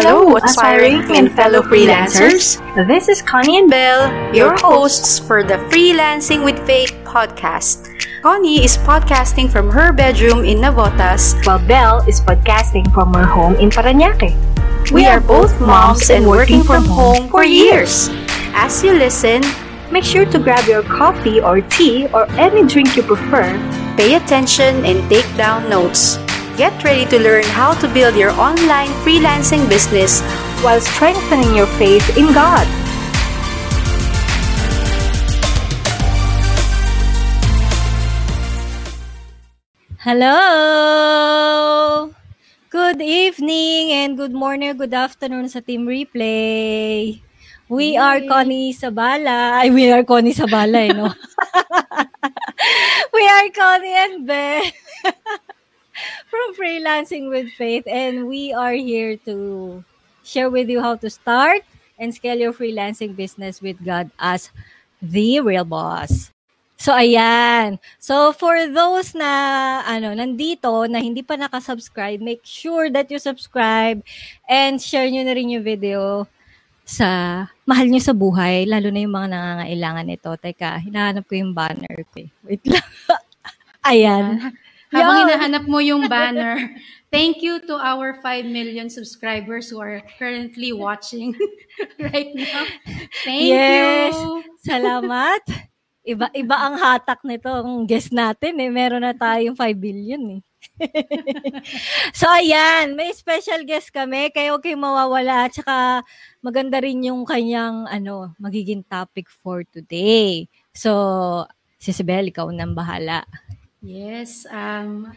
Hello, aspiring and fellow freelancers. This is Connie and Belle, your hosts for the Freelancing with Faith podcast. Connie is podcasting from her bedroom in Navotas, while Belle is podcasting from her home in Paranaque. We are both moms and working from home for years. As you listen, make sure to grab your coffee or tea or any drink you prefer. Pay attention and take down notes. Get ready to learn how to build your online freelancing business while strengthening your faith in God. Hello! Good evening and good morning, good afternoon sa Team Replay. We are Connie Sabala. Ay, we are Connie Sabala, eh, no? we are Connie and Beth. from Freelancing with Faith, and we are here to share with you how to start and scale your freelancing business with God as the real boss. So ayan. So for those na ano nandito na hindi pa naka-subscribe, make sure that you subscribe and share niyo na rin yung video sa mahal niyo sa buhay, lalo na yung mga nangangailangan nito. Teka, hinahanap ko yung banner ko. Eh. Wait lang. ayan. Habang Yo. hinahanap mo yung banner, thank you to our 5 million subscribers who are currently watching right now. Thank yes. you. Salamat. Iba iba ang hatak nito ang guest natin eh. Meron na tayong 5 billion eh. so ayan, may special guest kami, huwag kayong mawawala at saka maganda rin yung kanyang ano, magiging topic for today. So, si Sibel, ikaw nang bahala. Yes, um,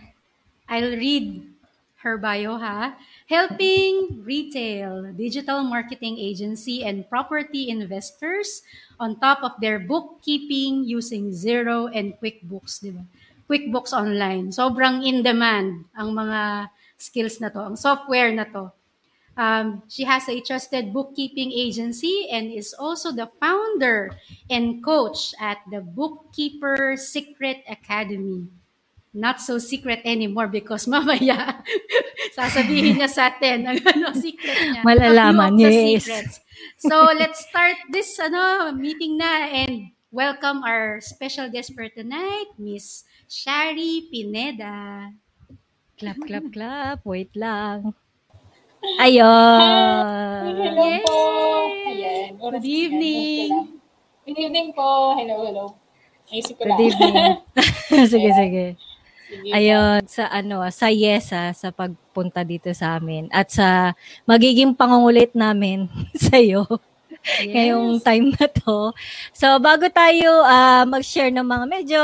I'll read her bio ha. Helping retail, digital marketing agency, and property investors on top of their bookkeeping using Zero and QuickBooks, di ba? QuickBooks Online. Sobrang in demand ang mga skills na to, ang software na to. Um, she has a trusted bookkeeping agency and is also the founder and coach at the Bookkeeper Secret Academy. Not so secret anymore because mamaya sasabihin niya sa atin ang ano, secret niya. Malalaman, yes. Secrets. So let's start this ano meeting na and welcome our special guest for tonight, Miss Shari Pineda. Clap, clap, clap. Wait lang. Ayun. Hello yes. po. Ayan. Good evening. Good evening po. Hello, hello. Naisip ko lang. Good evening. sige, sige. Ayun, sa ano, sa yes ha, sa pagpunta dito sa amin at sa magiging pangungulit namin sa iyo. Yes. ngayong time na to. So, bago tayo uh, mag-share ng mga medyo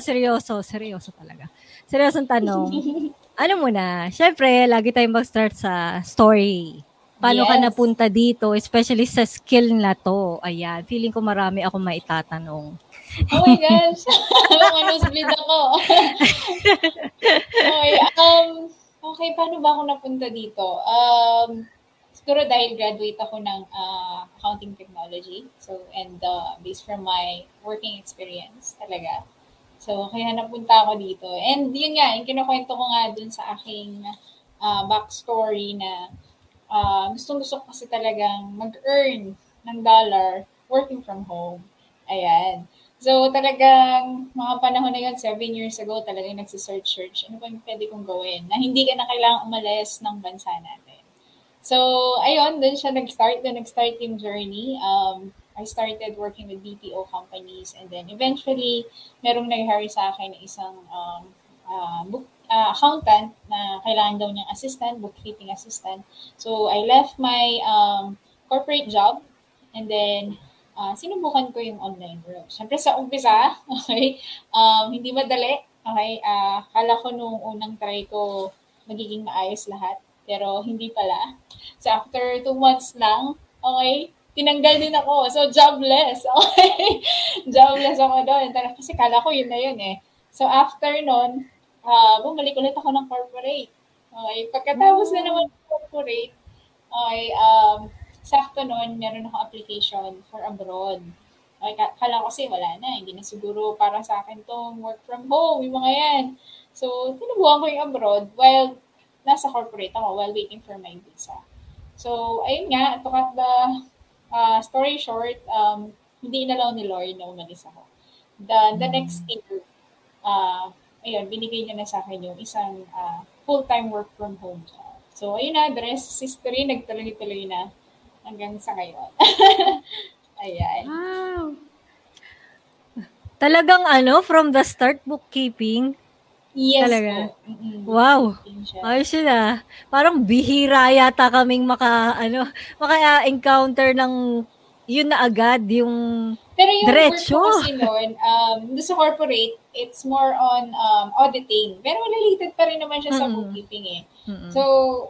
seryoso, seryoso talaga. Seryosong tanong. ano muna, syempre, lagi tayong mag-start sa story. Paano yes. ka napunta dito, especially sa skill na to? Ayan, feeling ko marami ako maitatanong. Oh my gosh! Alam ano, split ako. okay, um, okay, paano ba ako napunta dito? Um, siguro dahil graduate ako ng uh, accounting technology. So, and uh, based from my working experience talaga. So, kaya napunta ako dito. And yun nga, yung kinukwento ko nga dun sa aking uh, backstory na uh, gustong gusto ko kasi talagang mag-earn ng dollar working from home. Ayan. So, talagang mga panahon na yun, seven years ago, talagang nagsisearch-search. Ano ba yung pwede kong gawin? Na hindi ka na kailangang umalis ng bansa natin. So, ayun, dun siya nag-start. Dun nag-start yung journey. Um, I started working with BPO companies and then eventually merong nag-hire sa akin ng isang um, uh, book, uh, accountant na kailangan daw niyang assistant, bookkeeping assistant. So I left my um, corporate job and then uh, sinubukan ko yung online work. Siyempre sa umpisa, okay, um, hindi madali. Okay, uh, kala ko nung unang try ko magiging maayos lahat. Pero hindi pala. So after two months lang, okay, tinanggal din ako. So, jobless. Okay? jobless ako doon. Kasi kala ko yun na yun eh. So, after nun, uh, bumalik ulit ako ng corporate. Okay? Pagkatapos na naman ng corporate, okay, um, sakto noon, meron ako application for abroad. Okay, kala ko kasi wala na, hindi na siguro para sa akin tong work from home, yung mga yan. So, tinubuhan ko yung abroad while nasa corporate ako, while waiting for my visa. So, ayun nga, to cut the uh, story short, um, hindi inalaw ni Lord na umalis ako. The, the next year, uh, ayun, binigay niya na sa akin yung isang uh, full-time work from home job. So, ayun na, the rest is history, nagtuloy-tuloy na hanggang sa ngayon. Ayan. Wow. Talagang ano, from the start, bookkeeping. Yes Talaga? po. Mm-mm. Wow. Ayos yun ah. Parang bihira yata kaming maka, ano, maka-encounter ng yun na agad, yung Pero yung Diretso. work ko kasi noon, um, sa corporate, it's more on um, auditing. Pero related pa rin naman siya sa Mm-mm. bookkeeping eh. Mm-mm. So,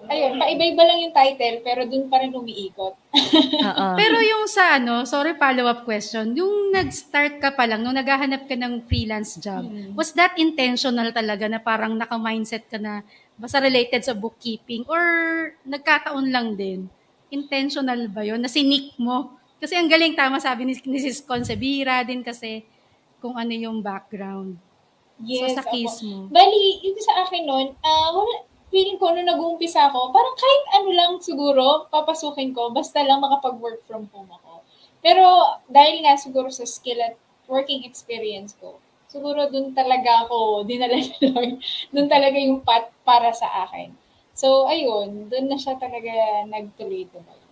ayun, paiba-iba lang yung title, pero doon pa rin umiikot. Pero yung sa ano, sorry follow-up question, yung nag-start ka pa lang, nung naghahanap ka ng freelance job, Mm. was that intentional talaga na parang naka-mindset ka na basta related sa bookkeeping or nagkataon lang din? Intentional ba yun? Na sinik mo? Kasi ang galing, tama sabi ni, ni Sis Concebira din kasi kung ano yung background. Yes, so sa ako. case mo. Bali, yung sa akin noon, ah wala, feeling ko nung nag-uumpisa ako, parang kahit ano lang siguro, papasukin ko, basta lang makapag-work from home ako. Pero dahil nga siguro sa skill at working experience ko, siguro dun talaga ako dinala ni Lord. Dun talaga yung path para sa akin. So, ayun, dun na siya talaga nagtuloy-tuloy.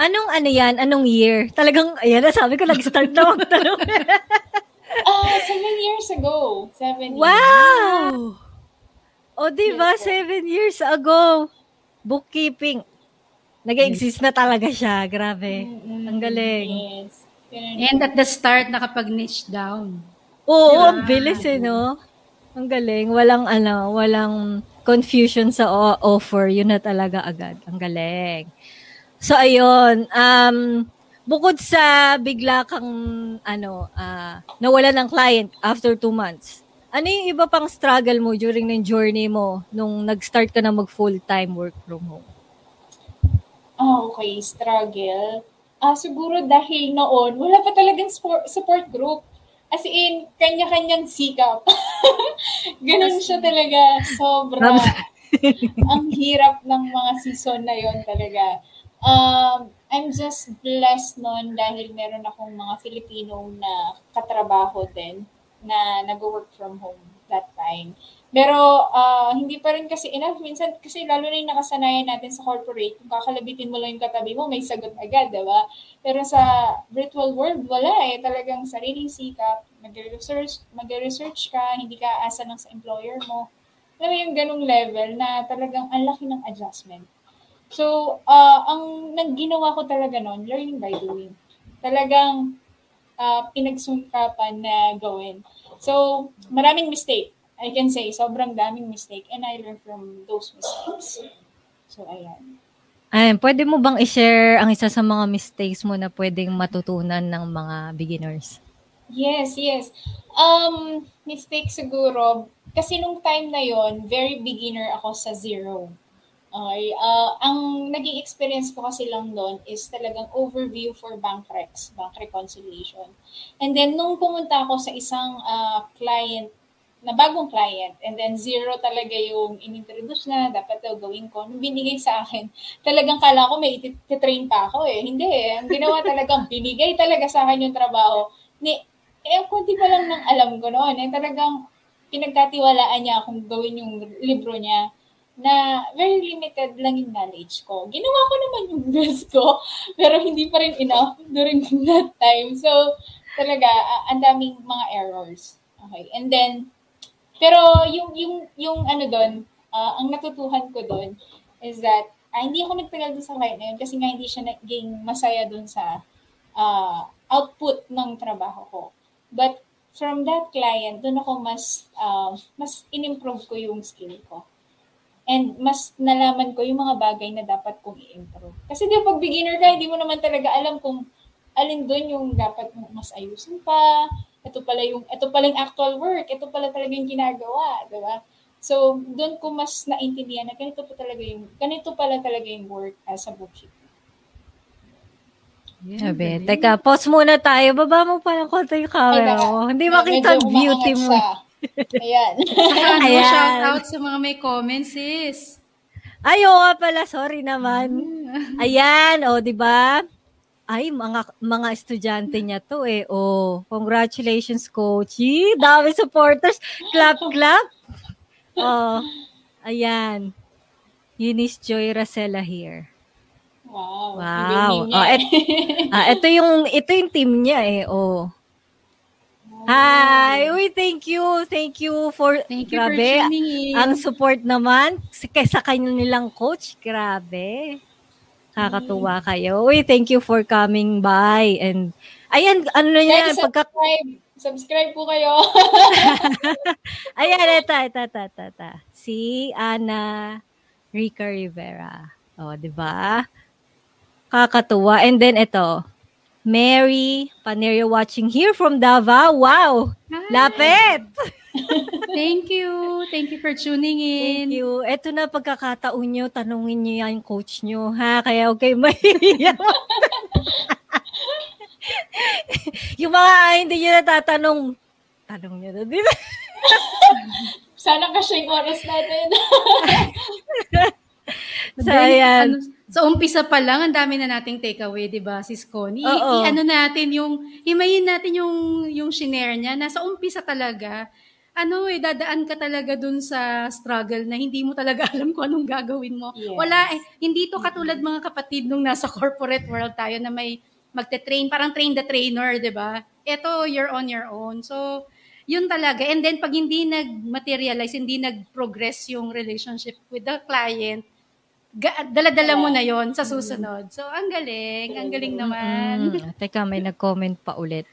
Anong ano yan? Anong year? Talagang, ayan sabi ko, nag-start na magtanong. Ah, seven years ago. Seven years. wow! O, di ba? Yes. Seven years ago. Bookkeeping. Nag-exist na talaga siya. Grabe. Mm-mm. Ang galing. Yes. And at the start, nakapag-niche down. Oo, Diba? ang bilis eh, no? Ang galing. Walang, ano, walang confusion sa offer. Yun na talaga agad. Ang galing. So, ayun. Um, bukod sa bigla kang, ano, ah, nawala ng client after two months, ano yung iba pang struggle mo during ng journey mo nung nag-start ka na mag full-time work from home? Ah, okay, struggle. Ah, siguro dahil noon, wala pa talagang sport, support group. As in, kanya-kanyang sikap. Ganun siya talaga. Sobra. ang hirap ng mga season na yon talaga. Um, I'm just blessed noon dahil meron akong mga Filipino na katrabaho din na nag-work from home that time. Pero ah, hindi pa rin kasi enough. Minsan kasi lalo na yung nakasanayan natin sa corporate, kung kakalabitin mo lang yung katabi mo, may sagot agad, di ba? Pero sa virtual world, wala eh. Talagang sariling sikap, mag-research, mag-research ka, hindi ka asa lang sa employer mo. Alam mo yung ganong level na talagang ang laki ng adjustment. So, ah ang nang ginawa ko talaga noon, learning by doing. Talagang ah, pinagsungkapan na gawin. So, maraming mistake. I can say, sobrang daming mistake and I learn from those mistakes. So, ayan. Ayun, pwede mo bang i-share ang isa sa mga mistakes mo na pwedeng matutunan ng mga beginners? Yes, yes. Um, mistake siguro, kasi nung time na yon very beginner ako sa zero. Okay. ah ang naging experience ko kasi lang doon is talagang overview for bank recs, bank reconciliation. And then, nung pumunta ako sa isang ah, client, na bagong client, and then zero talaga yung inintroduce na dapat daw gawin ko. Nung binigay sa akin, talagang kala ko may ititrain pa ako eh. Hindi eh. Ang ginawa talagang binigay talaga sa akin yung trabaho. Ni, eh, ang kunti pa lang ng alam ko noon. Eh, talagang pinagkatiwalaan niya akong gawin yung libro niya na very limited lang yung knowledge ko. Ginawa ko naman yung best ko, pero hindi pa rin enough during that time. So, talaga, ah, ang daming mga errors. Okay. And then, pero yung, yung, yung ano doon, ah, ang natutuhan ko doon is that, ah, hindi ako nagtagal doon sa client na yun kasi nga hindi siya naging masaya doon sa ah, output ng trabaho ko. But from that client, doon ako mas, ah, mas in-improve ko yung skill ko. And mas nalaman ko yung mga bagay na dapat kong i-improve. Kasi di pag beginner ka, hindi mo naman talaga alam kung alin doon yung dapat mo mas ayusin pa. Ito pala yung, ito pala yung actual work. Ito pala talaga yung ginagawa. Di ba? So, doon ko mas naintindihan na ganito pa talaga yung, ganito pala talaga yung work as a bookkeeper. Yeah, Sabi, teka, pause muna tayo. Baba mo pa ng konti yung camera mo. Hindi makita ang beauty mo. siya. Ayan. Ano, Ayan. shout out sa mga may comments, sis. Ay, oo pala. Sorry naman. Ayan, o, di ba? Ay, mga mga estudyante niya to eh. Oh, congratulations, coach. Yee, dami supporters. Clap, clap. Oh, ayan. Eunice Joy Racela here. Wow. Wow. Oh, niya. Ah, ito yung ito yung team niya eh. Oh. Hi. Uy, thank you. Thank you for Thank you for grabe. tuning in. Ang support naman sa sa kanilang coach. Grabe. Kakatuwa kayo. Uy, thank you for coming by. And, ayan, ano na yan, Guys, pagka, subscribe. Subscribe po kayo. ayan, ito, ito, ito, ito. Si Ana Rica Rivera. O, di ba? Kakatuwa. And then, ito, Mary Panerio watching here from Davao. Wow! Hi. Lapit! Thank you. Thank you for tuning in. Thank you. Ito na pagkakataon nyo, tanungin nyo yan coach nyo, ha? Kaya kayo mahiya. yung mga hindi nyo natatanong, tanong nyo na din. Sana kasi yung oras natin. so, ayan. Ano, sa umpisa pa lang, ang dami na nating takeaway, di ba, sis Connie? I- Oo. I-ano natin yung, himayin natin yung, yung shinare niya na sa umpisa talaga, ano eh, dadaan ka talaga dun sa struggle na hindi mo talaga alam kung anong gagawin mo. Yes. Wala eh, hindi to katulad mga kapatid nung nasa corporate world tayo na may magte-train, parang train the trainer, di ba? Ito, you're on your own. So, yun talaga. And then, pag hindi nag-materialize, hindi nag-progress yung relationship with the client, dala-dala mo na yon sa susunod. So, ang galing. Ang galing naman. Mm, teka, may nag-comment pa ulit.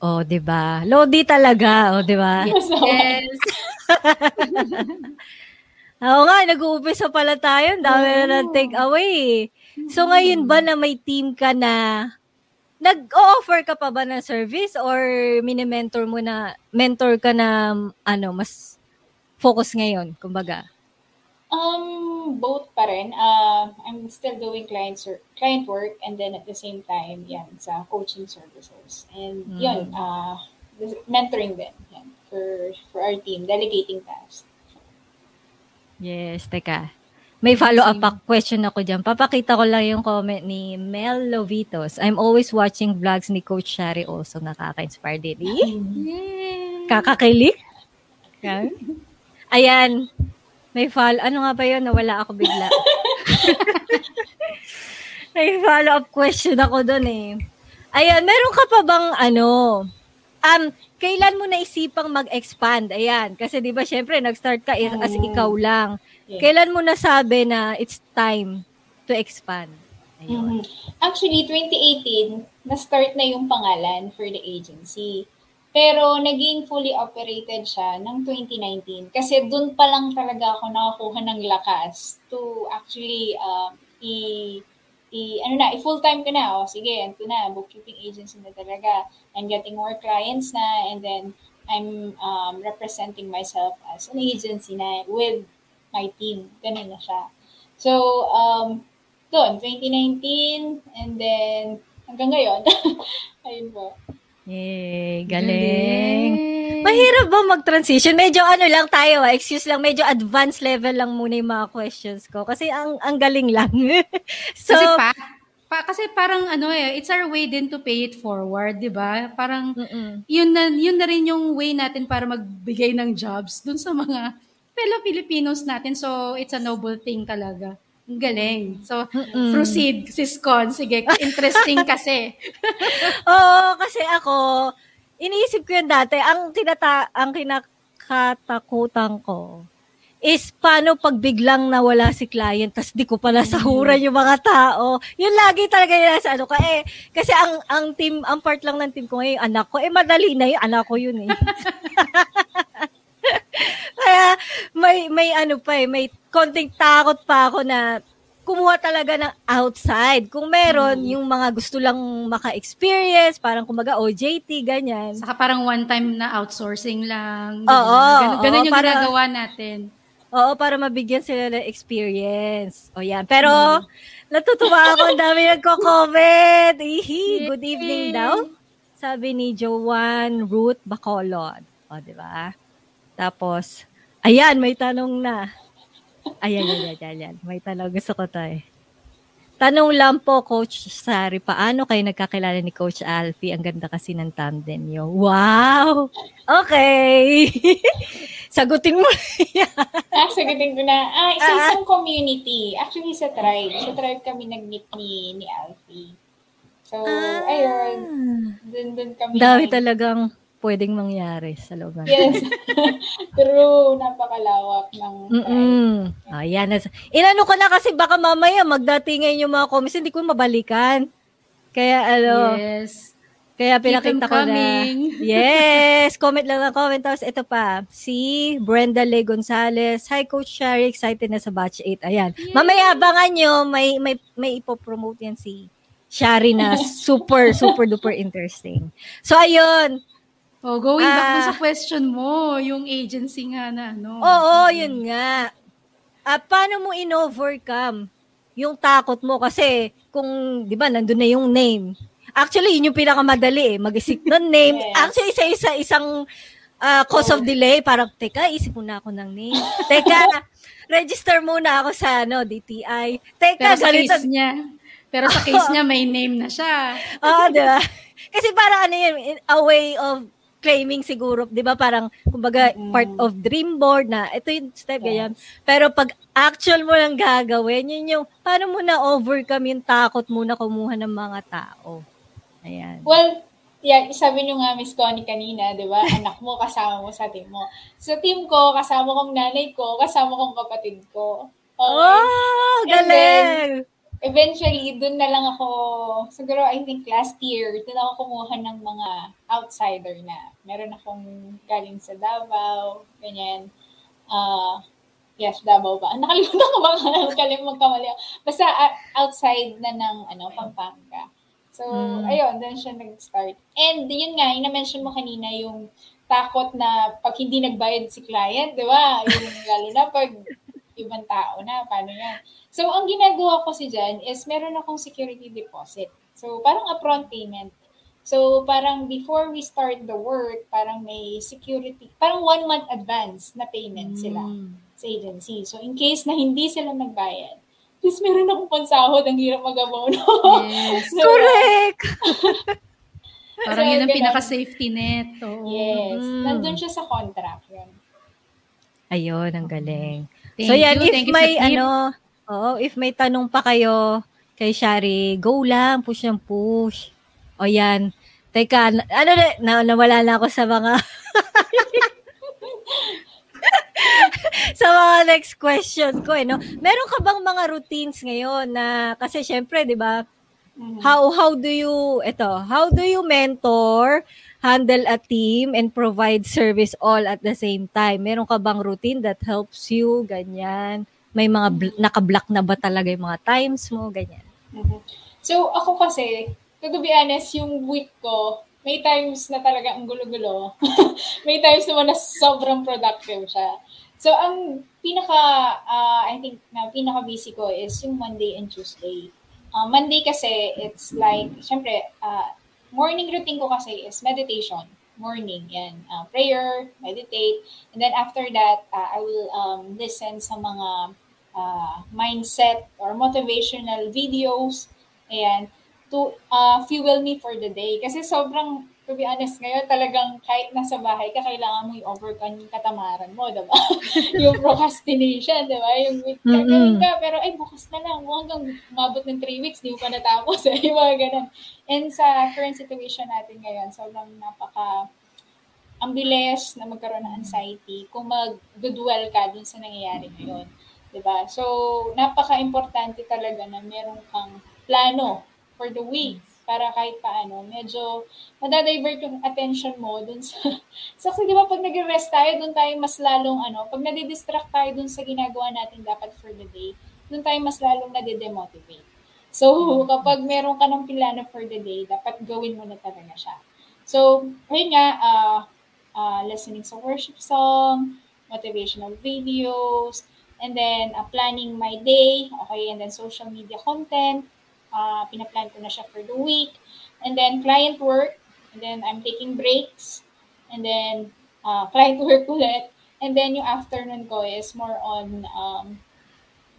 Oh, 'di ba? Lodi talaga, oh, 'di ba? so, Yes. Oo nga, nag-uumpisa pala tayo. Dami na ng take away. So ngayon ba na may team ka na nag-offer ka pa ba ng service or mini-mentor mo na mentor ka na ano mas focus ngayon kumbaga? Um, both pa rin. Uh, I'm still doing client, ser- client work and then at the same time, yan, sa coaching services. And Mm. yun, uh, mentoring din. Yan, for, for our team, delegating tasks. Yes, teka. May follow-up pa question ako dyan. Papakita ko lang yung comment ni Mel Lovitos. I'm always watching vlogs ni Coach Shari also. Nakaka-inspire din. Eh. Kakakilig? Yan. Ayan. May follow. Ano nga ba yun? Nawala ako bigla. May follow-up question ako doon eh. Ayan, meron ka pa bang ano, um, kailan mo naisipang mag-expand? Ayan, kasi di ba syempre nag-start ka as Oh. ikaw lang. Yeah. Kailan mo nasabi na it's time to expand? Ayun. Mhm. Actually, 2018, na-start na yung pangalan for the agency. Pero naging fully operated siya ng 2019 kasi doon pa lang talaga ako nakakuha ng lakas to actually um, i, i ano na, i-full-time ko na. O sige, ito na, bookkeeping agency na talaga. I'm getting more clients na and then I'm um, representing myself as an agency na with my team. Ganun na siya. So, um, doon, 2019, and then hanggang ngayon. Ayun po. Yay, galing. Mahirap ba mag-transition? Medyo ano lang tayo, ah, excuse lang, medyo advanced level lang muna yung mga questions ko. Kasi ang ang galing lang. so, kasi pa, pa, kasi parang ano eh, it's our way din to pay it forward, 'di ba? Parang mm-mm. yun na yun na rin yung way natin para magbigay ng jobs dun sa mga fellow Filipinos natin. So it's a noble thing talaga. Ang galing. So Mm-mm. proceed, sis Con. Sige, interesting kasi. Oo, kasi ako, iniisip ko yun dati, ang, tinata, ang kinakatakutan ko is paano pag biglang nawala si client tas di ko pala sahuran yung mga tao. Yun lagi talaga yung nasa ano ka eh. Kasi ang ang team, ang part lang ng team ko ngayon, anak ko, eh madali na yung anak ko yun eh. Kaya may may ano pa eh, may konting takot pa ako na kumuha talaga ng outside. Kung meron, yung mga gusto lang maka-experience, parang kumbaga OJT, ganyan. Saka parang one time na outsourcing lang. Oo, Ganun, ganun oo, yung para- ginagawa natin. Oo, para mabigyan sila ng experience. O yan. Pero, natutuwa ako. Ang dami nagko-comment. Ihi, good evening daw. Sabi ni Joanne Ruth Bacolod. O, di ba? Tapos, ayan, may tanong na. Ayan, ayan, ayan, ayan. May tanong. Gusto ko to eh. Tanong lang po, Coach Sari, paano kayo nagkakilala ni Coach Alfie? Ang ganda kasi ng tandem niyo. Wow! Okay! Sagutin mo ah, sagutin ko na. Ah, isa isang community. Actually, sa tribe. Sa tribe kami nag-meet ni, ni Alfie. So, ah. ayun. Dun, dun kami. Dami talagang pwedeng mangyari sa loob ng Yes. True. Napakalawak ng Mm-mm. Ayan. Inano ko na kasi baka mamaya magdatingin yung mga comments, hindi ko mabalikan. Kaya ano. Yes. Kaya pinakita ko na. Yes. Comment lang ng comment. Tapos ito pa. Si Brenda Le Gonzalez. Hi Coach Sherry. Excited na sa batch 8. Ayan. Yay. Mamaya abangan nyo. May, may, may ipopromote yan si Shari na super, super duper interesting. So, ayun. Oh, going ah, back sa question mo, yung agency nga na, no? Oo, mm-hmm. yun nga. At paano mo in-overcome yung takot mo? Kasi kung, di ba, nandun na yung name. Actually, yun yung pinakamadali eh, mag-isip ng name. yes. Actually, sa isa, isang uh, cause oh. of delay, parang, teka, isip muna ako ng name. teka, register muna ako sa ano, DTI. Teka, Pero sa ganito. case niya, pero sa case niya, may name na siya. Oo, oh, di ba? Kasi para ano yun, a way of claiming siguro, 'di ba, parang kumbaga mm. part of dream board na ito yung step yes. ganyan. Pero pag actual mo lang gagawin, yun yung paano mo na overcome yung takot mo na kumuha ng mga tao. Ayan. Well, yeah, sabi niyo nga Miss Connie kanina, 'di ba? Anak mo kasama mo sa team mo. Sa team ko, kasama kong nanay ko, kasama kong kapatid ko. Okay? Oh, galing! then, eventually, dun na lang ako, siguro I think last year, dun ako kumuha ng mga outsider na. Meron akong galing sa Davao, ganyan. Uh, yes, Davao ba? Nakalimutan ko ba? Nakalimutan magkamali. Basta uh, outside na ng ano, Pampanga. So, mm. ayun, doon siya nag-start. And yun nga, yung na-mention mo kanina, yung takot na pag hindi nagbayad si client, di ba? Yung lalo na pag ibang tao na, paano yan? So, ang ginagawa ko si Jan is meron akong security deposit. So, parang upfront payment. So, parang before we start the work, parang may security, parang one month advance na payment mm. sila sa agency. So, in case na hindi sila nagbayad, please meron akong pansahod, ang hirap mag-abono. Yes. so, Correct! parang so, yun ang pinaka-safety net. Oo. Yes. Mm. Nandun siya sa contract. Yun. Ayun, ang galing. Thank so yan, you. if Thank may ano, oo, if may tanong pa kayo kay Shari, go lang, push ng push. O yan. Teka, ano na, nawala na ako sa mga sa mga next question ko eh, no? Meron ka bang mga routines ngayon na kasi syempre, 'di ba? Mm-hmm. How how do you ito, how do you mentor handle a team and provide service all at the same time? Meron ka bang routine that helps you, ganyan? May mga bl- naka-block na ba talaga yung mga times mo, ganyan? Mm-hmm. So, ako kasi, to be honest, yung week ko, may times na talaga ang gulo-gulo. may times naman na sobrang productive siya. So, ang pinaka, uh, I think, na pinaka-busy ko is yung Monday and Tuesday. Uh, Monday kasi, it's like, syempre, uh, morning routine ko kasi is meditation. Morning, yan. Uh, prayer, meditate. And then after that, uh, I will um, listen sa mga uh, mindset or motivational videos. Ayan. To uh, fuel me for the day. Kasi sobrang to be honest, ngayon talagang kahit nasa bahay ka, kailangan mo i-overcome yung katamaran mo, diba? yung procrastination, diba? Yung gagawin ka, pero ay, bukas na lang, mo hanggang mabot ng 3 weeks, di mo pa natapos, eh, yung mga ganun. And sa current situation natin ngayon, sobrang napaka ang bilis na magkaroon ng anxiety kung mag-dwell ka dun sa nangyayari ngayon. 'di ba? So, napaka-importante talaga na meron kang plano for the week para kahit paano, medyo madadivert yung attention mo dun sa... so, kasi di ba pag nag-rest tayo, dun tayo mas lalong ano, pag nadidistract tayo dun sa ginagawa natin dapat for the day, dun tayo mas lalong nade-demotivate. So, kapag meron ka ng plano for the day, dapat gawin mo na talaga siya. So, ayun nga, uh, uh, listening sa worship song, motivational videos, and then uh, planning my day, okay, and then social media content, uh, pinaplan ko na siya for the week. And then client work, and then I'm taking breaks, and then uh, client work ulit. And then yung afternoon ko is more on um,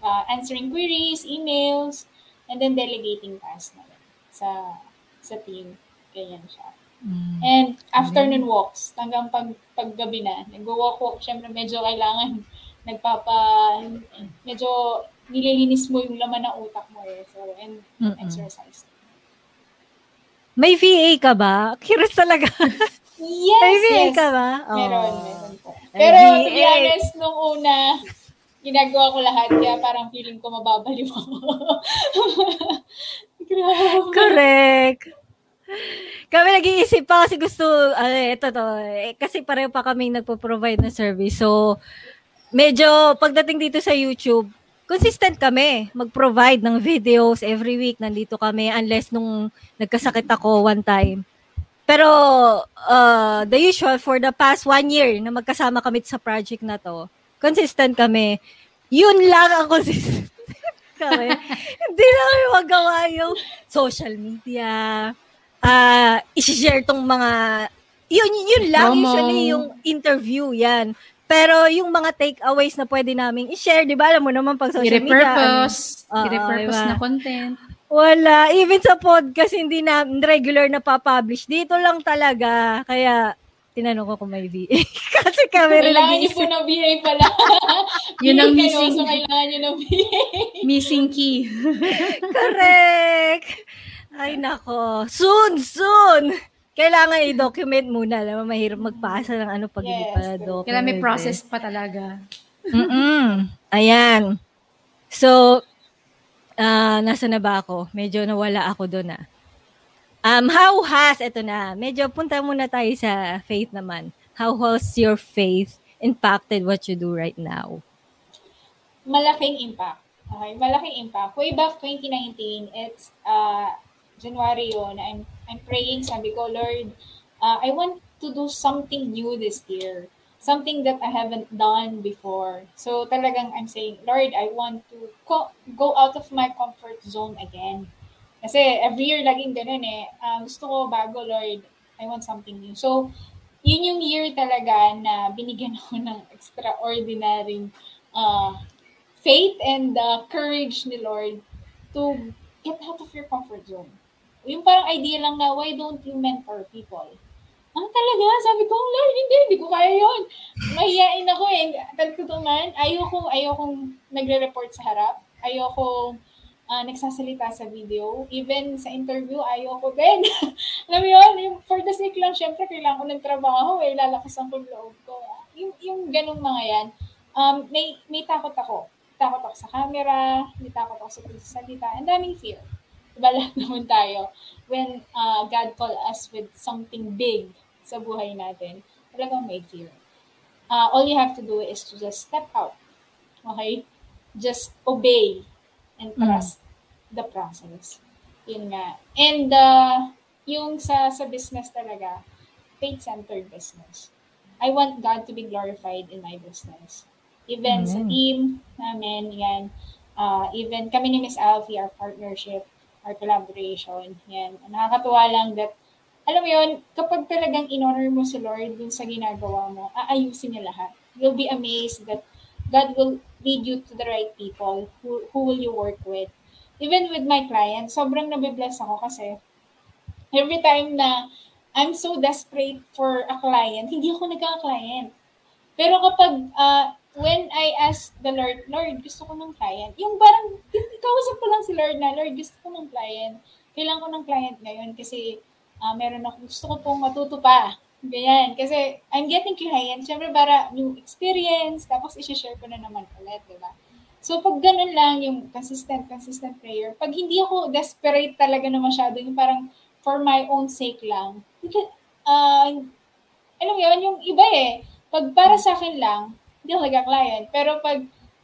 uh, answering queries, emails, And then delegating tasks na rin sa sa team. Ganyan siya. Mm. And afternoon walks, hanggang pag, paggabi na, nag-walk-walk, syempre medyo kailangan nagpapa, medyo nililinis mo yung laman ng utak mo eh. So, and Mm-mm. exercise. May VA ka ba? Curious talaga. Yes, May VA yes. ka ba? Meron, Oh. meron po. Ay, Pero to be VA. honest, nung una, ginagawa ko lahat, kaya parang feeling ko mababaliw ako. Grabe. Correct. Kami nag-iisip pa kasi gusto, ano ito to, eh, kasi pareho pa kami nagpo-provide ng service. So, medyo pagdating dito sa YouTube, consistent kami mag-provide ng videos every week. Nandito kami unless nung nagkasakit ako one time. Pero uh, the usual for the past one year na magkasama kami sa project na to, consistent kami. Yun lang ang consistent kami. Hindi namin magawa yung social media, ah i-share tong mga, yun, yun lang, Promo. usually yung interview, yan. Pero yung mga takeaways na pwede namin i-share, di ba? Alam mo naman pag social media. ano, I-repurpose. I-repurpose diba? na content. wala. Even sa podcast, hindi na regular na pa-publish. Dito lang talaga. Kaya, tinanong ko kung may VA. Kasi kami rin Kailangan nag-iisip. po ng VA pala. Yun ang Hindi kayo, missing. So, kailangan niyo ng VA. Missing key. Correct! Ay, nako. Soon, soon! Kailangan i-document muna. Alam mo, mahirap magpasa ng ano pag hindi Yes, pa correct. document. Kailangan may eh. process pa talaga. Mm-mm. Ayan. So, ah nasa na ba ako? Medyo nawala ako doon ah. Um, how has, eto na, medyo punta muna tayo sa faith naman. How has your faith impacted what you do right now? malaking impact. Okay, malaking impact. Way back 2019, it's uh, January yun, I'm, I'm praying, sabi ko, Lord, uh, I want to do something new this year. Something that I haven't done before. So talagang I'm saying, Lord, I want to co- go out of my comfort zone again. Kasi every year laging ganun eh. Ah, gusto ko bago, Lord. I want something new. So, yun yung year talaga na binigyan ako ng extraordinary uh, faith and the courage ni Lord to get out of your comfort zone. Yung parang idea lang na, why don't you mentor people? Ah, talaga? Sabi ko, Lord, hindi, hindi ko kaya yun. Mahihain ako eh. Man, ayoko, ayokong nagre-report sa harap. Ayoko ah, nagsasalita sa video. Even sa interview, ayoko din. Alam mo yun, yung for the sake lang, syempre, kailangan ko ng trabaho, eh, lalakasan ko yung loob ko. Yung, yung ganong mga yan, um, may, may takot ako. Takot ako sa camera, may takot ako sa pagsasalita, ang daming fear. Lahat naman tayo, when uh, God call us with something big sa buhay natin, talagang may fear. Uh, all you have to do is to just step out. Okay? Just obey and trust the process. Yun nga. And uh, yung sa, sa business talaga, faith-centered business. I want God to be glorified in my business. Even sa Amen. team namin, yan. Uh, even kami ni Miss Alfie, our partnership, our collaboration, yan. Nakakatuwa lang that, alam mo yun, kapag talagang in-honor mo si Lord dun sa ginagawa mo, aayusin niya lahat. You'll be amazed that God will lead you to the right people who, who will you work with. Even with my clients, sobrang nabibless ako kasi every time na I'm so desperate for a client, hindi ako nagka-client. Pero kapag, uh, when I ask the Lord, Lord, gusto ko ng client, yung parang, kausap ko lang si Lord na, Lord, gusto ko ng client. Kailangan ko ng client ngayon kasi uh, meron ako, gusto ko pong matuto pa. Ganyan. Kasi I'm getting client, syempre para new experience, tapos isi-share ko na naman ulit, di ba? So, pag ganun lang, yung consistent, consistent prayer, pag hindi ako desperate talaga na masyado, yung parang for my own sake lang, uh, alam mo yun, yung iba eh, pag para sa akin lang, hindi ako nagka-client. Pero pag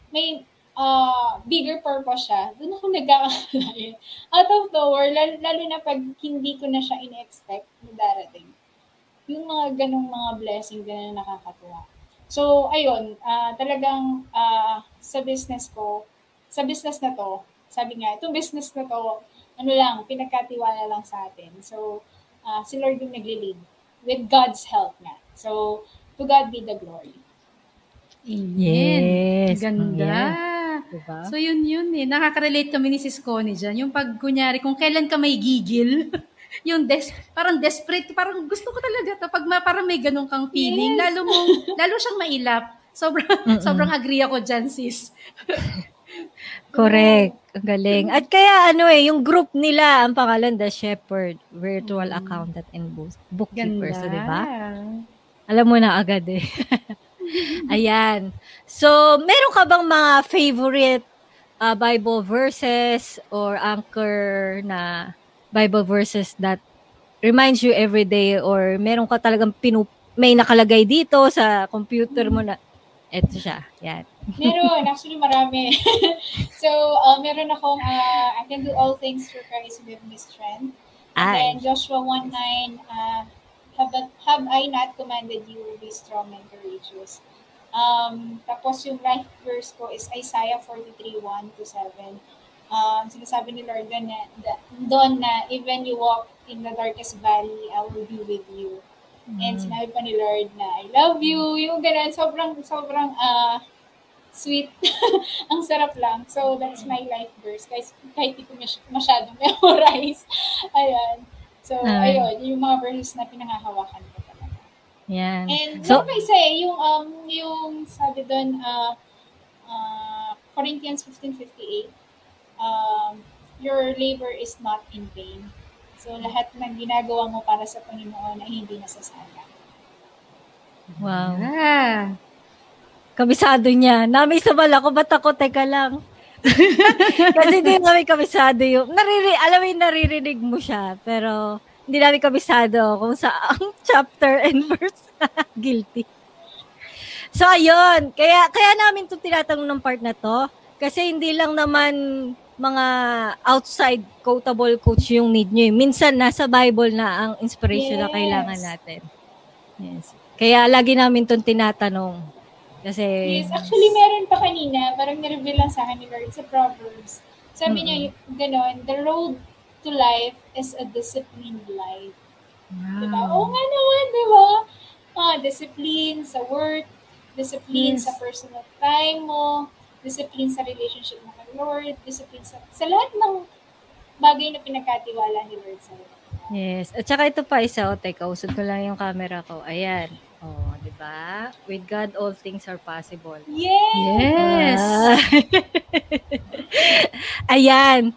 may uh, bigger purpose siya, doon ako nagka-client. Out of nowhere, lalo, lalo na pag hindi ko na siya in-expect na darating. Yung mga ganong mga blessing din na nakakatuwa. So, ayun, uh, talagang uh, sa business ko, sa business na to, sabi nga, itong business na to, ano lang, pinagkatiwala lang sa atin. So, uh, si Lord yung nagli-lead with God's help nga. So, to God be the glory. Amen. Yes. Ganda. Yeah. Diba? So yun yun eh. Nakaka-relate kami ni Sis Connie dyan. Yung pag kunyari, kung kailan ka may gigil, yung des parang desperate, parang gusto ko talaga to pag ma, parang may ganun kang feeling, Yes. lalo mo lalo siyang mailap. Sobrang sobrang agree ako diyan, sis. Correct. Ang galing. At kaya ano eh, yung group nila, ang pangalan, The Shepherd, Virtual Accountant and Book- Bookkeeper. So, di ba? Alam mo na agad eh. Ayan. So, meron ka bang mga favorite uh, Bible verses or anchor na Bible verses that reminds you every day or meron ka talagang pinu may nakalagay dito sa computer mo na eto siya. Yan. Meron, actually marami. so, uh, meron akong, uh, I can do all things through Christ who gives me strength. And then Joshua 1.9, uh, have, have I not commanded you, be strong and courageous. Um, tapos yung life verse ko is Isaiah 43, 1 to 7. Um, sinasabi ni Lord doon na, doon na even you walk in the darkest valley, I will be with you. And sinabi pa ni Lord na, I love you. Yung ganun, sobrang, sobrang, uh, sweet. Ang sarap lang. So, that's my life verse. Guys, kahit di ko masy- masyadong memorize. Ayan. So, Ay. ayun, yung mga verses na pinangahawakan ko talaga. Yan. And So, like I say, yung, um, yung sabi doon, uh, uh, Corinthians 15.58, um, your labor is not in vain. So, lahat ng ginagawa mo para sa Panginoon ay hindi nasasayang. wow. Ah. Kabisado niya. Nami sa bala ko, ba't ako, teka lang. Kasi hindi namin kabisado yung, nariri, alam mo yung naririnig mo siya, pero hindi namin kabisado kung sa ang chapter and verse. Guilty. So, ayun. Kaya, kaya namin itong tinatanong ng part na to. Kasi hindi lang naman mga outside quotable coach yung need nyo. Minsan, nasa Bible na ang inspiration na Yes. kailangan natin. Yes. Kaya lagi namin itong tinatanong. Kasi, Yes, actually meron pa kanina, parang nireveal lang sa akin ni Lord sa Proverbs. Sabi niya, yung gano'n, the road to life is a disciplined life. Diba? Oo nga naman, di ba? Ah, discipline sa work, discipline sa personal time mo, discipline sa relationship mo kay Lord, discipline sa, sa lahat ng bagay na pinagkatiwala ni Lord sa'yo. Yes. At saka ito pa isa, o teka, usod ko lang yung camera ko. Ayan. Oh, di ba? With God, all things are possible. Yes! Yes. Ayan.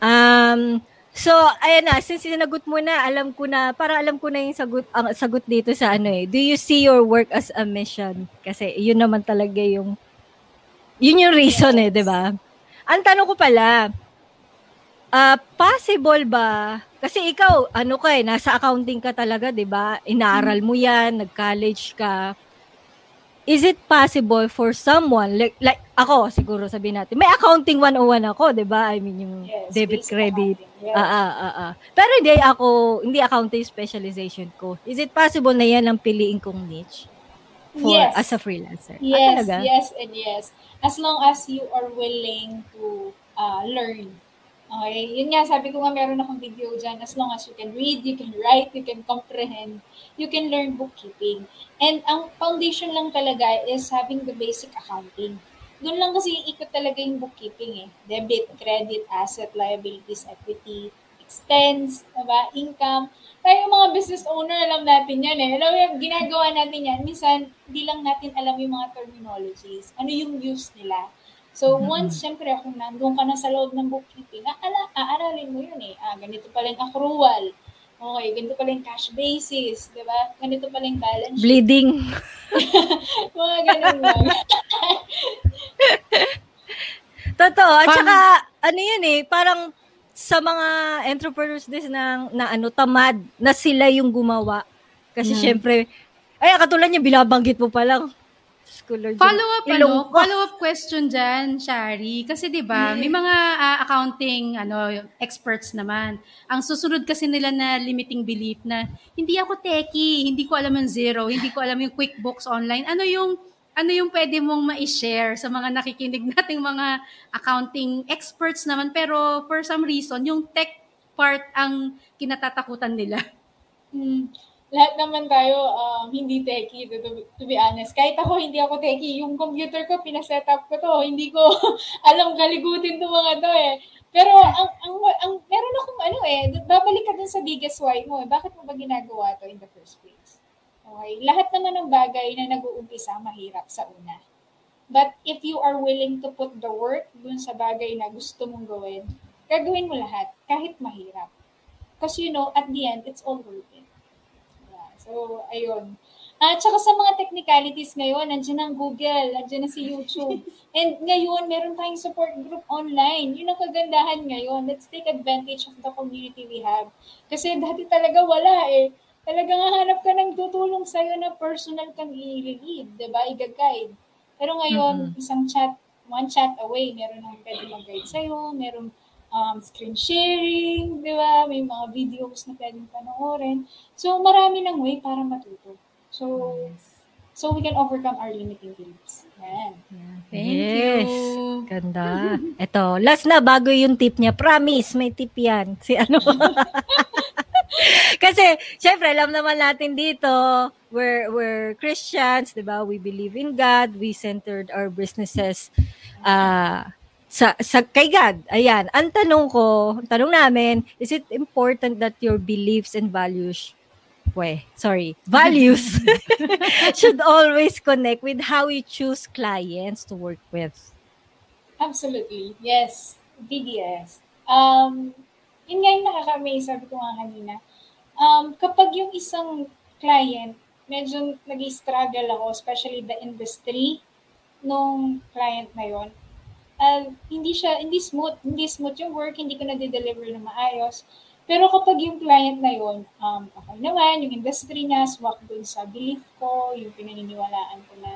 Um, so, ayan na, since sinagot mo na, alam ko na, para alam ko na yung sagot, ang sagot dito sa ano eh. Do you see your work as a mission? Kasi yun naman talaga yung, yun yung reason eh, di ba? Ang tanong ko pala, ah possible ba, kasi ikaw, ano ka eh, nasa accounting ka talaga, di ba? Inaaral mo yan, nag-college ka. Is it possible for someone, like, like ako, siguro sabihin natin, may accounting 101 ako, di ba? I mean, yung Yes, debit, credit. yes. Ah, ah, ah, ah. Pero hindi ako, hindi accounting specialization ko. Is it possible na yan ang piliin kong niche? For, Yes. As a freelancer? Ah, Yes, talaga? yes, and yes. As long as you are willing to uh, learn. Okay? Yun nga, sabi ko nga meron akong video dyan. As long as you can read, you can write, you can comprehend, you can learn bookkeeping. And ang foundation lang talaga is having the basic accounting. Doon lang kasi ikot talaga yung bookkeeping eh. Debit, credit, asset, liabilities, equity, expense, diba? income. Tayo mga business owner, alam natin yan eh. Alam mo ginagawa natin yan. Minsan, di lang natin alam yung mga terminologies. Ano yung use nila. So, once, syempre, kung nandun ka na sa loob ng bookkeeping, aala, aaralin mo yun eh. Ah, ganito pala yung accrual. Okay, ganito pala yung cash basis, di ba? Ganito pala yung balance sheet. Bleeding. Mga ganun lang. Totoo. At saka, ano yun eh, parang sa mga entrepreneurs din na, na ano, tamad, na sila yung gumawa. Kasi syempre, ay, katulad niya, binabanggit mo pa lang. Lord, Follow up, ano, follow up question dyan, Shari. Kasi 'di ba, may mga ah, accounting ano experts naman. Ang susunod kasi nila na limiting belief na hindi ako techie, hindi ko alam yung zero, hindi ko alam yung QuickBooks online. Ano yung ano yung pwede mong ma-share sa mga nakikinig nating mga accounting experts naman pero for some reason yung tech part ang kinatatakutan nila. Hmm. Lahat naman tayo um, hindi techie, to, to, be honest. Kahit ako, hindi ako techie. Yung computer ko, pinaset up ko to. Hindi ko alam kaligutin to mga to eh. Pero ang, ang, ang, meron akong ano eh, babalik ka dun sa biggest why mo eh. Bakit mo ba ginagawa to in the first place? Okay? Lahat naman ng bagay na nag-uumpisa, mahirap sa una. But if you are willing to put the work dun sa bagay na gusto mong gawin, gagawin mo lahat, kahit mahirap. Because you know, at the end, it's all worth it. So, ayun. At saka sa mga technicalities ngayon, nandiyan ang Google, nandiyan na si YouTube. And ngayon, meron tayong support group online. Yun ang kagandahan ngayon. Let's take advantage of the community we have. Kasi dati talaga wala eh. Talagang hanap ka ng tutulong sa'yo na personal kang i-lead, diba? I-guide. Pero ngayon, mm-hmm. isang chat, one chat away, meron nang pwede mag-guide sa'yo, meron um, screen sharing, di ba? May mga videos na pwedeng panoorin. So, marami ng way para matuto. So, so we can overcome our limiting beliefs. Yan. Yeah, thank yes. you. Ganda. Ito, last na, bago yung tip niya. Promise, may tip yan. Si ano? Kasi, syempre, alam naman natin dito, we're, we're Christians, di ba? We believe in God. We centered our businesses uh, sa, sa kay God. Ayan, ang tanong ko, ang tanong namin, is it important that your beliefs and values we, sorry, values should always connect with how you choose clients to work with? Absolutely. Yes. BDS. Um, yun nga yung nakaka-amaze, sabi ko nga kanina. Um, kapag yung isang client, medyo nag-struggle ako, especially the industry nung client na yon uh, hindi siya, hindi smooth, hindi smooth yung work, hindi ko na-deliver na maayos. Pero kapag yung client na yun, um, okay naman, yung industry niya, swak dun sa belief ko, yung pinaniniwalaan ko na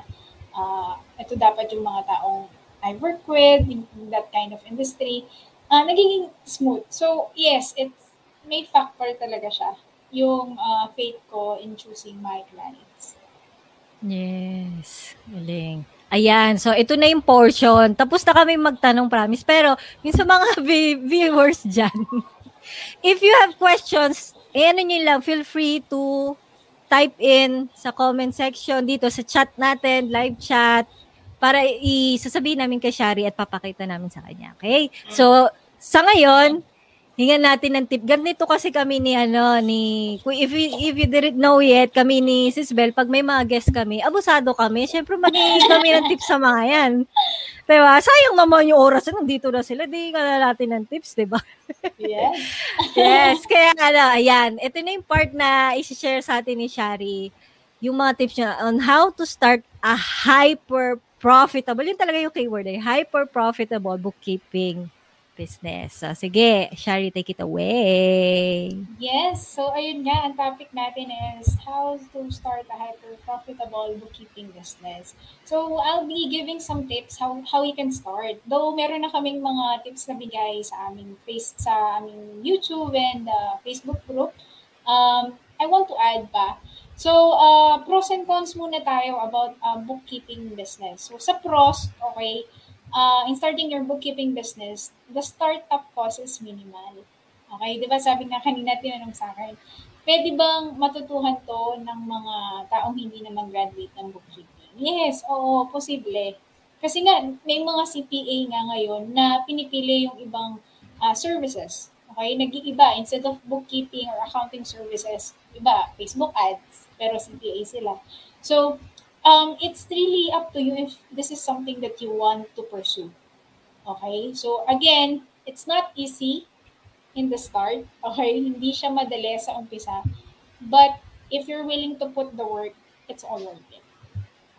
uh, ito dapat yung mga taong I work with, in, in that kind of industry, uh, nagiging smooth. So, yes, it's, may factor talaga siya, yung uh, faith ko in choosing my clients. Yes, galing. Ayan, so ito na yung portion. Tapos na kami magtanong, promise. Pero, yung sa mga viewers dyan, if you have questions, eh, ano nyo lang, feel free to type in sa comment section dito sa chat natin, live chat, para isasabihin namin kay Shari at papakita namin sa kanya. Okay? So, sa ngayon, Hingan natin ng tip. Ganito kasi kami ni ano ni if you, if you didn't know yet, kami ni Sis Bell, pag may mga guest kami, abusado kami. Syempre maghihingi kami ng tips sa mga 'yan. Diba? Sayang naman yung oras na nandito na sila. Di ka na natin ng tips, di ba? Yes. yes. Kaya ano, ayan. Ito na yung part na isi-share sa atin ni Shari. Yung mga tips niya on how to start a hyper profitable. Yun talaga yung keyword eh. Hyper profitable bookkeeping business. So, sige, Shari, take it away. Yes. So, ayun nga, ang topic natin is how to start a hyper-profitable bookkeeping business. So, I'll be giving some tips how how you can start. Though, meron na kaming mga tips na bigay sa aming face sa aming YouTube and uh, Facebook group. Um, I want to add pa. So, uh, pros and cons muna tayo about uh, bookkeeping business. So, sa pros, okay, uh, in starting your bookkeeping business, the startup cost is minimal. Okay, di ba sabi nga kanina tinanong sa akin, pwede bang matutuhan to ng mga taong hindi naman graduate ng bookkeeping? Yes, oo, posible. Kasi nga, may mga CPA nga ngayon na pinipili yung ibang uh, services. Okay, nag-iiba. Instead of bookkeeping or accounting services, iba, Facebook ads, pero CPA sila. So, um, it's really up to you if this is something that you want to pursue. Okay? So, again, it's not easy in the start. Okay? Hindi siya madali sa umpisa. But, if you're willing to put the work, it's all worth it.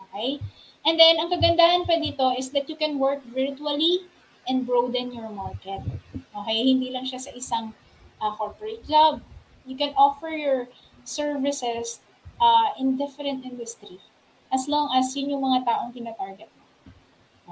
Okay? And then, ang kagandahan pa dito is that you can work virtually and broaden your market. Okay? Hindi lang siya sa isang uh, corporate job. You can offer your services uh, in different industry as long as yun yung mga taong tinatarget mo.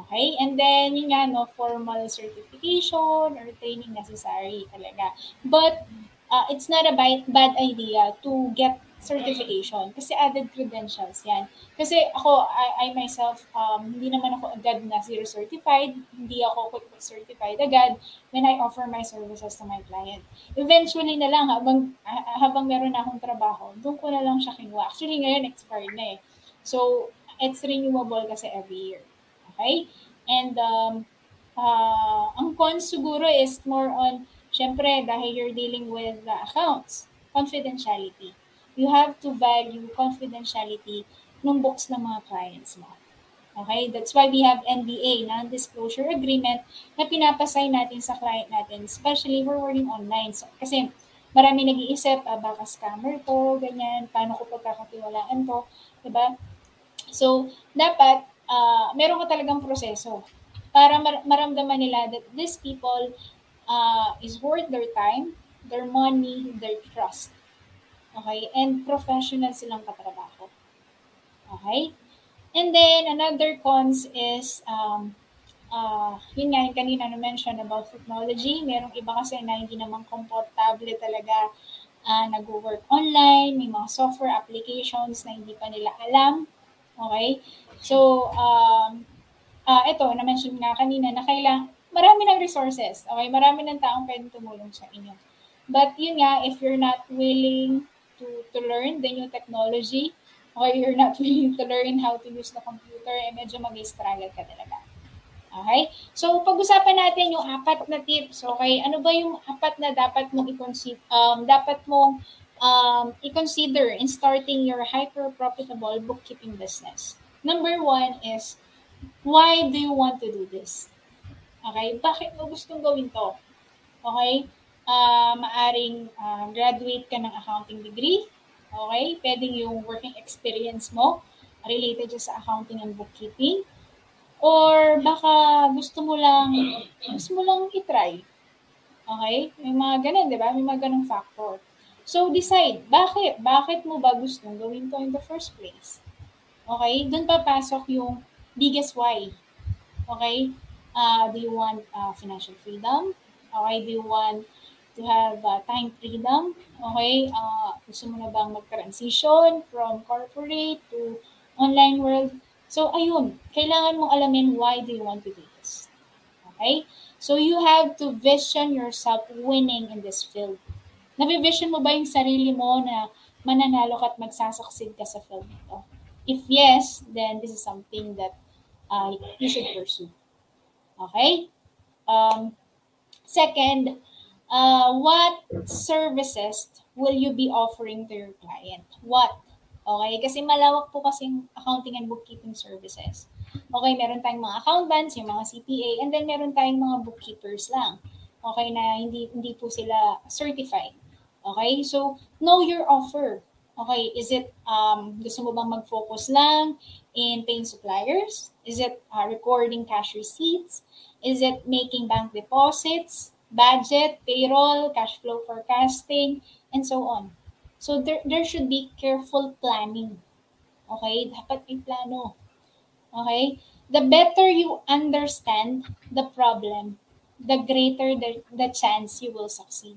Okay? And then, yun nga, no, formal certification or training necessary talaga. But, uh, it's not a bad, bad idea to get certification kasi added credentials yan. Kasi ako, I, I myself, um, hindi naman ako agad na zero certified, hindi ako QuickBooks certified agad when I offer my services to my client. Eventually na lang, habang, habang meron akong trabaho, doon ko na lang siya kinuha. Actually, ngayon expired na eh. So, it's renewable kasi every year. Okay? And um, uh, ang cons siguro is more on, syempre, dahil you're dealing with the accounts, confidentiality you have to value confidentiality ng books ng mga clients mo. Okay? That's why we have NDA, non-disclosure agreement, na pinapasay natin sa client natin, especially we're working online. So, kasi marami nag-iisip, ah, baka scammer to, ganyan, paano ko pagkakatiwalaan to, diba? So, dapat, uh, meron ka talagang proseso para mar- maramdaman nila that these people uh, is worth their time, their money, their trust. Okay? And professional silang katrabaho. Okay? And then, another cons is, um, uh, yun nga, yung kanina na-mention about technology. Merong iba kasi na hindi naman komportable talaga uh, nag-work online, may mga software applications na hindi pa nila alam. Okay? So, um, uh, ito, na-mention nga kanina na kailang, marami ng resources. Okay? Marami ng taong pwedeng tumulong sa inyo. But yun nga, if you're not willing to, to learn the new technology or you're not willing to learn how to use the computer, eh medyo mag-struggle ka talaga. Okay? So, pag-usapan natin yung apat na tips. Okay? Ano ba yung apat na dapat mong i-consider, um, dapat mong um, i-consider in starting your hyper-profitable bookkeeping business? Number one is, why do you want to do this? Okay? Bakit mo gustong gawin to? Okay? uh, maaring uh, graduate ka ng accounting degree. Okay? Pwedeng yung working experience mo related sa accounting and bookkeeping. Or baka gusto mo lang, gusto mo lang itry. Okay? May mga ganun, di ba? May mga ganung factor. So, decide. Bakit? Bakit mo ba gustong gawin to in the first place? Okay? Doon papasok yung biggest why. Okay? Uh, do you want uh, financial freedom? Okay? Do you want to have uh, time freedom. Okay? Uh, gusto mo na bang mag-transition from corporate to online world? So, ayun. Kailangan mong alamin why do you want to do this. Okay? So, you have to vision yourself winning in this field. Nabivision mo ba yung sarili mo na mananalo ka at magsasucceed ka sa field nito? If yes, then this is something that uh, you should pursue. Okay? Um, second, uh, what services will you be offering to your client? What? Okay? Kasi malawak po kasing accounting and bookkeeping services. Okay, meron tayong mga accountants, yung mga CPA, and then meron tayong mga bookkeepers lang. Okay, na hindi hindi po sila certified. Okay? So, know your offer. Okay, is it um gusto mo bang mag-focus lang in paying suppliers? Is it uh, recording cash receipts? Is it making bank deposits? budget, payroll, cash flow forecasting, and so on. So there, there should be careful planning. Okay? Dapat may plano. Okay? The better you understand the problem, the greater the, the chance you will succeed.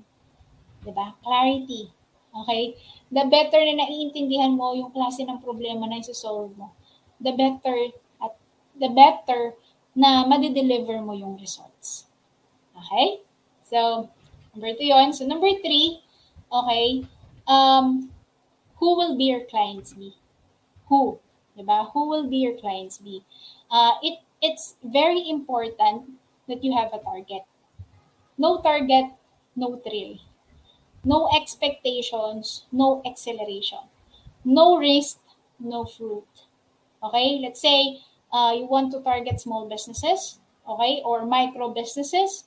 Diba? Clarity. Okay? The better na naiintindihan mo yung klase ng problema na isosolve mo, the better at the better na madideliver mo yung results. Okay? So, number two yun. So, number three, okay, um, who will be your clients be? Who? Diba? Who will be your clients be? Uh, it, it's very important that you have a target. No target, no thrill. No expectations, no acceleration. No risk, no fruit. Okay, let's say uh, you want to target small businesses, okay, or micro businesses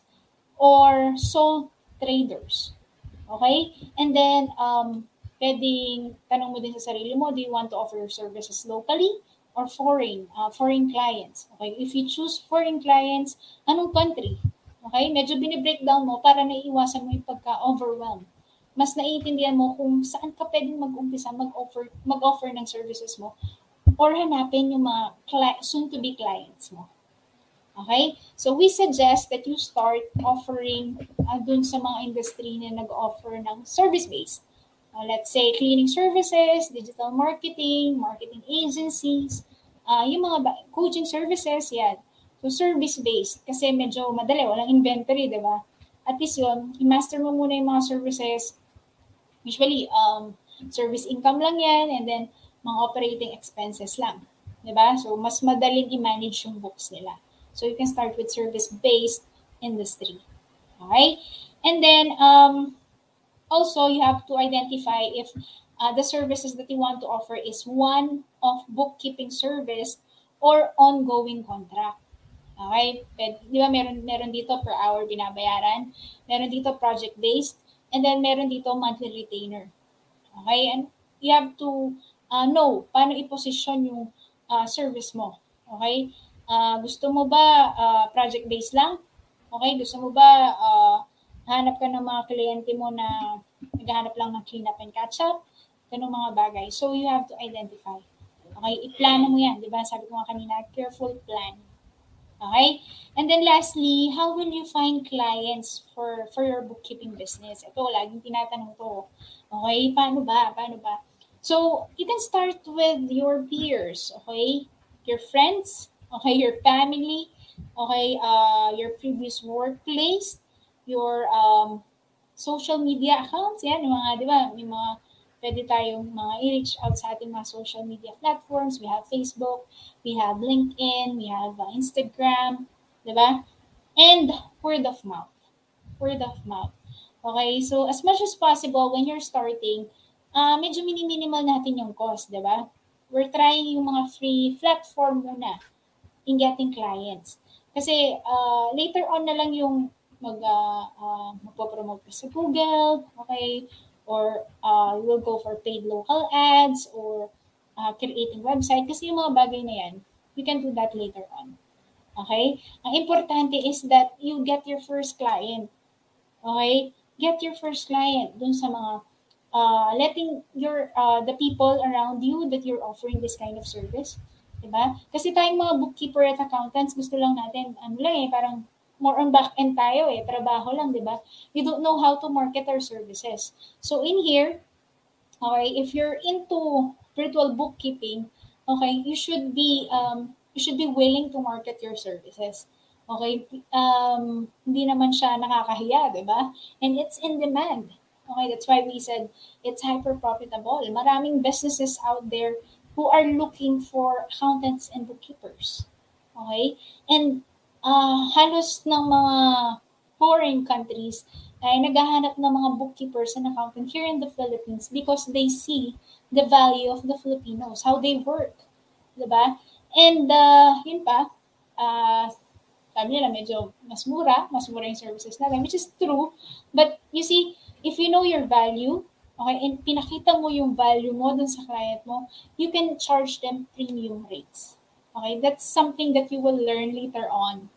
or sole traders. Okay? And then, um, pwedeng tanong mo din sa sarili mo, do you want to offer your services locally or foreign, uh, foreign clients? Okay? If you choose foreign clients, anong country? Okay? Medyo binibreakdown mo para naiiwasan mo yung pagka-overwhelm. Mas naiintindihan mo kung saan ka pwedeng mag-umpisa mag-offer, mag-offer ng services mo or hanapin yung mga cli- soon-to-be clients mo. Okay? So we suggest that you start offering uh, dun sa mga industry na nag-offer ng service-based. uh, let's say cleaning services, digital marketing, marketing agencies, uh, yung mga ba- coaching services, yan. So, service-based. Kasi medyo madali, walang inventory, di ba? At least yun, i-master mo muna yung mga services. Usually, um, service income lang yan, and then mga operating expenses lang. Di ba? So, mas madaling i-manage yung books nila. So, you can start with service-based industry. Okay? And then, um, also, you have to identify if uh, the services that you want to offer is one of bookkeeping service or ongoing contract. Okay? Di ba meron, meron dito per hour binabayaran, meron dito project-based, and then meron dito monthly retainer. Okay? And you have to uh, know paano i-position yung uh, service mo. Okay? Uh, gusto mo ba uh, project-based lang? Okay? Gusto mo ba uh, hanap ka ng mga kliyente mo na naghahanap lang ng clean up and catch up? Ganun mga bagay. So, you have to identify. Okay? Iplano mo yan. Di ba? Sabi ko nga kanina, careful plan. Okay? And then lastly, how will you find clients for for your bookkeeping business? Ito, laging tinatanong to. Okay? Paano ba? Paano ba? So, you can start with your peers, okay? Your friends, okay? Your family, okay? Uh, your previous workplace, your um, social media accounts, yan, yung mga, di ba, may mga, pwede tayong mga i-reach out sa ating mga social media platforms. We have Facebook, we have LinkedIn, we have uh, Instagram, di ba? And word of mouth. Word of mouth. Okay, so as much as possible, when you're starting, uh, medyo mini-minimal natin yung cost, di ba? We're trying yung mga free platform muna in getting clients. Kasi uh, later on na lang yung mag, uh, uh, magpo-promote sa Google, okay? Or uh, we'll go for paid local ads or uh, creating website. Kasi yung mga bagay na yan, you can do that later on. Okay? Ang importante is that you get your first client. Okay? Get your first client dun sa mga uh, letting your uh, the people around you that you're offering this kind of service. Diba? Kasi tayong mga bookkeeper at accountants, gusto lang natin, ano lang eh, parang more on back end tayo eh, trabaho lang, di ba? We don't know how to market our services. So in here, okay, if you're into virtual bookkeeping, okay, you should be um, you should be willing to market your services. Okay, um, hindi naman siya nakakahiya, di ba? And it's in demand. Okay, that's why we said it's hyper profitable. Maraming businesses out there who are looking for accountants and bookkeepers. Okay? And uh, halos ng mga foreign countries ay naghahanap ng mga bookkeepers and accountant here in the Philippines because they see the value of the Filipinos, how they work. Diba? And uh, yun pa, uh, sabi nila medyo mas mura, mas mura yung services natin, which is true. But you see, if you know your value, okay, and pinakita mo yung value mo dun sa client mo, you can charge them premium rates. Okay, that's something that you will learn later on.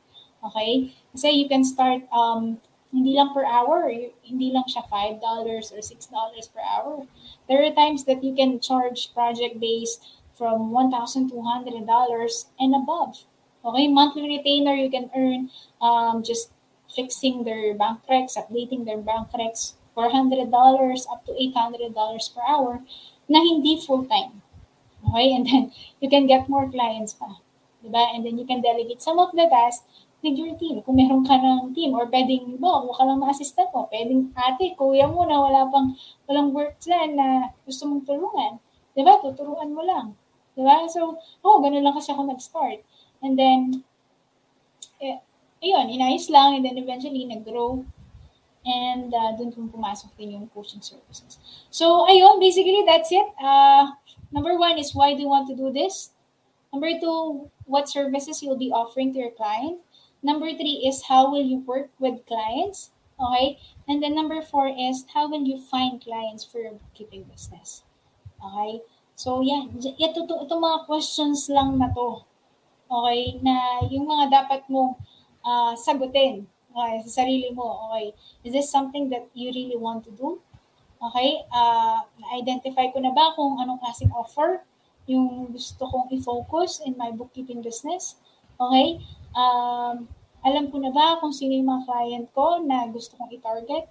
Okay? Kasi you can start, um, hindi lang per hour, hindi lang siya $5 or $6 per hour. There are times that you can charge project-based from $1,200 and above. Okay, monthly retainer you can earn um, just fixing their bank recs, updating their bank recs, $400 up to $800 per hour na hindi full-time. Okay, and then you can get more clients pa. Diba? And then you can delegate some of the tasks with your team. Kung meron ka ng team or pwedeng, bo, mo ka lang ma-assistant mo, pwedeng ate, kuya mo na wala pang, walang work dyan na gusto mong tulungan. Diba? Tuturuan mo lang. Diba? So, oh, ganun lang kasi ako nag-start. And then, eh, ayun, inayos lang, and then eventually, nag-grow. And uh, dun kung pumasok din yung coaching services. So, ayun, basically, that's it. Uh, number one is why do you want to do this? Number two, what services you'll be offering to your client. Number three is how will you work with clients? Okay? And then number four is how will you find clients for your bookkeeping business? Okay? So, yan. Ito, ito, ito mga questions lang na to okay, na yung mga dapat mong uh, sagutin okay, sa sarili mo, okay, is this something that you really want to do? Okay, uh, na-identify ko na ba kung anong klaseng offer yung gusto kong i-focus in my bookkeeping business? Okay, um, alam ko na ba kung sino yung mga client ko na gusto kong i-target?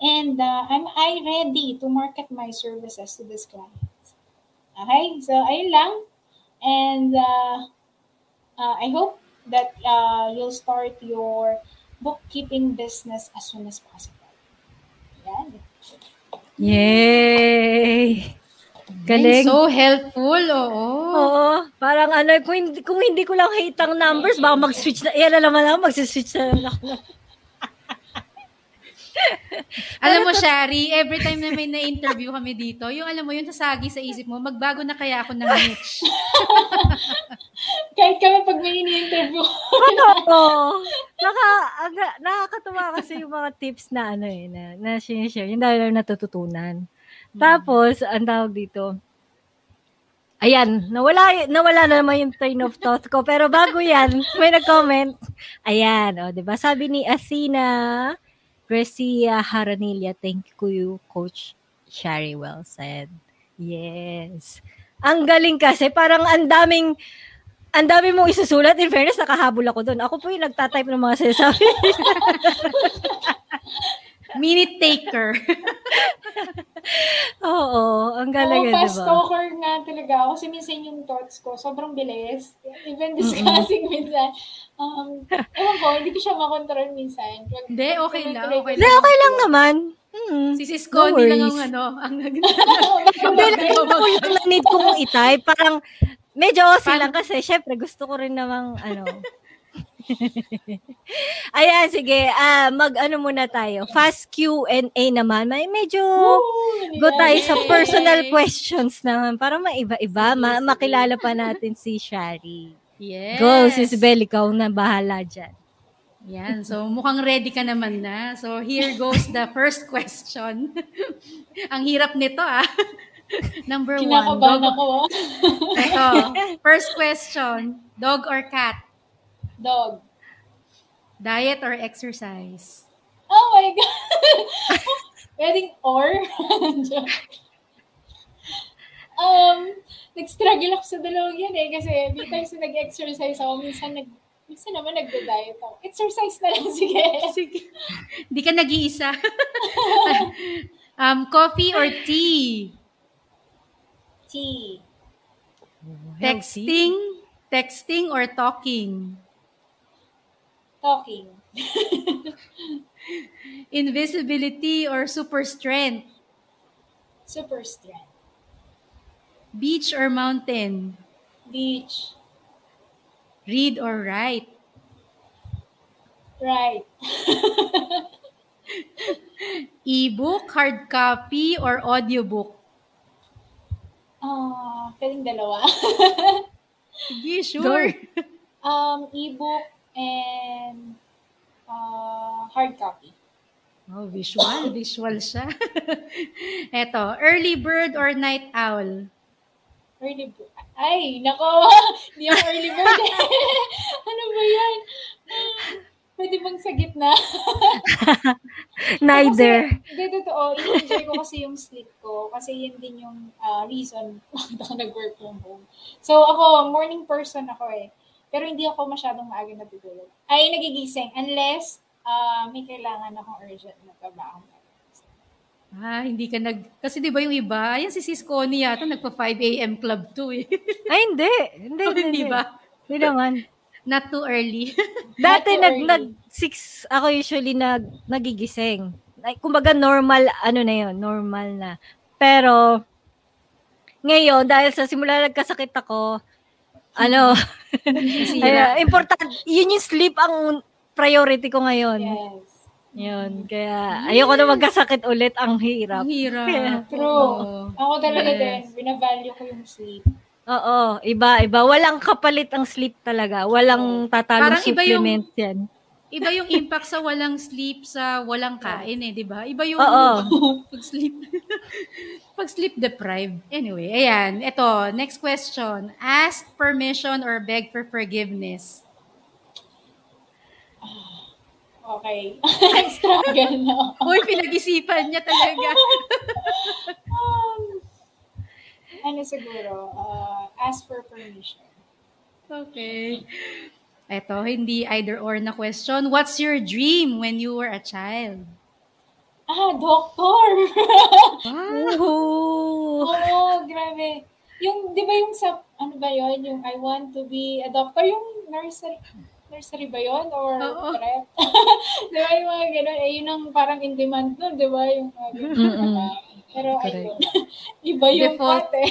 And uh, am I ready to market my services to this client? Okay, so ayun lang. And uh, uh, I hope that uh, you'll start your bookkeeping business as soon as possible. Yan. Yay! Galing. so helpful, oo. Oo. Parang ano, kung hindi, kung hindi ko lang hate ang numbers, baka mag-switch na. Yan na naman ako, mag-switch na lang ako. Alam mo, Shari, every time na may na-interview kami dito, yung alam mo, yung sasagi sa isip mo, magbago na kaya ako ng niche. Kahit kami pag may ini-interview. Oo. Naka, aga, nakakatuwa kasi yung mga tips na ano eh, na, na share. Yung dahil lang natututunan. Tapos, ang tawag dito, ayan, nawala, nawala na naman yung train of thought ko. Pero bago yan, may nag-comment. Ayan, o, di ba? Sabi ni Asina Grecia Haranilla, thank you, Coach Shari. Well said. Yes. Ang galing kasi, parang ang daming, ang dami mong isusulat. In fairness, nakahabol ako doon. Ako po yung nagtatype ng mga sinasabi. Minute taker. Oo, ang galing, Oo, di fast talker nga talaga ako. Kasi minsan yung thoughts ko, sobrang bilis. Even discussing minsan. Um, ewan ko, hindi ko siya makontrol minsan. Pag- Hindi, okay lang, okay Hindi, okay lang naman. Hmm. Si Sis No Connie lang ang ano, ang nag... Hindi, lang na need ko mong itype. Parang, medyo Paano- lang kasi, syempre, gusto ko rin namang, ano. Ayan, sige. Ah, mag-ano muna tayo. Fast Q&A naman. May medyo go tayo sa personal questions naman para maiba-iba. Ma- makilala pa natin si Shari. Yes. Go, Sis Bel, ikaw na bahala dyan. Yan. So, mukhang ready ka naman na. So, here goes the first question. ang hirap nito, ah. Number one. Kinakabahan ako. ah. ito. First question. Dog or cat? Dog. Diet or exercise? Oh my God. Pwedeng or? um, nag-struggle ako sa dalawang yan eh. Kasi di tayo sa nag-exercise ako. Minsan, nag, minsan naman nagda-diet ako. Exercise na lang, sige. Sige. Di ka nag-iisa. um, coffee or tea? Tea. Texting? Texting or talking? Talking. Invisibility or super strength? Super strength. Beach or mountain? Beach. Read or write? Right. Ebook, hard copy, or audiobook? Ah, pwedeng dalawa. Sige, sure. um, ebook and uh, hard copy. Oh, visual. Visual siya. Eto, early bird or night owl? Early bird. Ay, nako. Hindi ako early bird. ano ba yan? Ah, Pwede bang sa gitna? Neither. Hindi, totoo. I-enjoy ko kasi yung sleep ko. Kasi yun din yung ah, reason bakit ako nag-work from home. So, ako, morning person ako eh. Pero hindi ako masyadong maaga natutulog. Ay, nagigising. Unless ah, may kailangan akong urgent na trabaho. Ah, hindi ka nag... Kasi di ba yung iba, yan si Sis Connie yata, nagpa 5 a.m. club to eh. Ay, hindi. Hindi, Oh, hindi, hindi ba? Hindi naman. Not too early. Dati too nag early. nag six ako usually nag nagigising. Like, kumbaga normal ano na 'yon, normal na. Pero ngayon dahil sa simula nagkasakit ako, ano, ay, important, yun yung sleep ang priority ko ngayon. Yes. Yun, kaya ayoko na magkasakit ulit, ang hirap. Ang hirap. True. Oo. Ako talaga Yes. din. Binavalue ko yung sleep. Oo, iba, iba. Walang kapalit ang sleep talaga. Walang tatalong Parang iba yung- supplement yan. Iba yung impact sa walang sleep, sa walang kain eh, di ba? Iba yung pag-sleep. pag-sleep deprived. Anyway, ayan. Ito, next question. Ask permission or beg for forgiveness? Okay. Struggle na. Uy, pinag-isipan niya talaga. Um, ano siguro, uh, ask for permission. Okay. Ito, hindi either or na question. What's your dream when you were a child? Ah, doctor! Ooh. Oo, grabe. Yung, di ba yung sa, ano ba yon yung I want to be a doctor, yung nursery, nursery ba yon Or Oo. prep? di ba yung mga ganun? Eh, yun ang parang in demand nun, di ba? Yung mga. Mm-mm. Pero Correct. ayun, iba yung Default. part eh.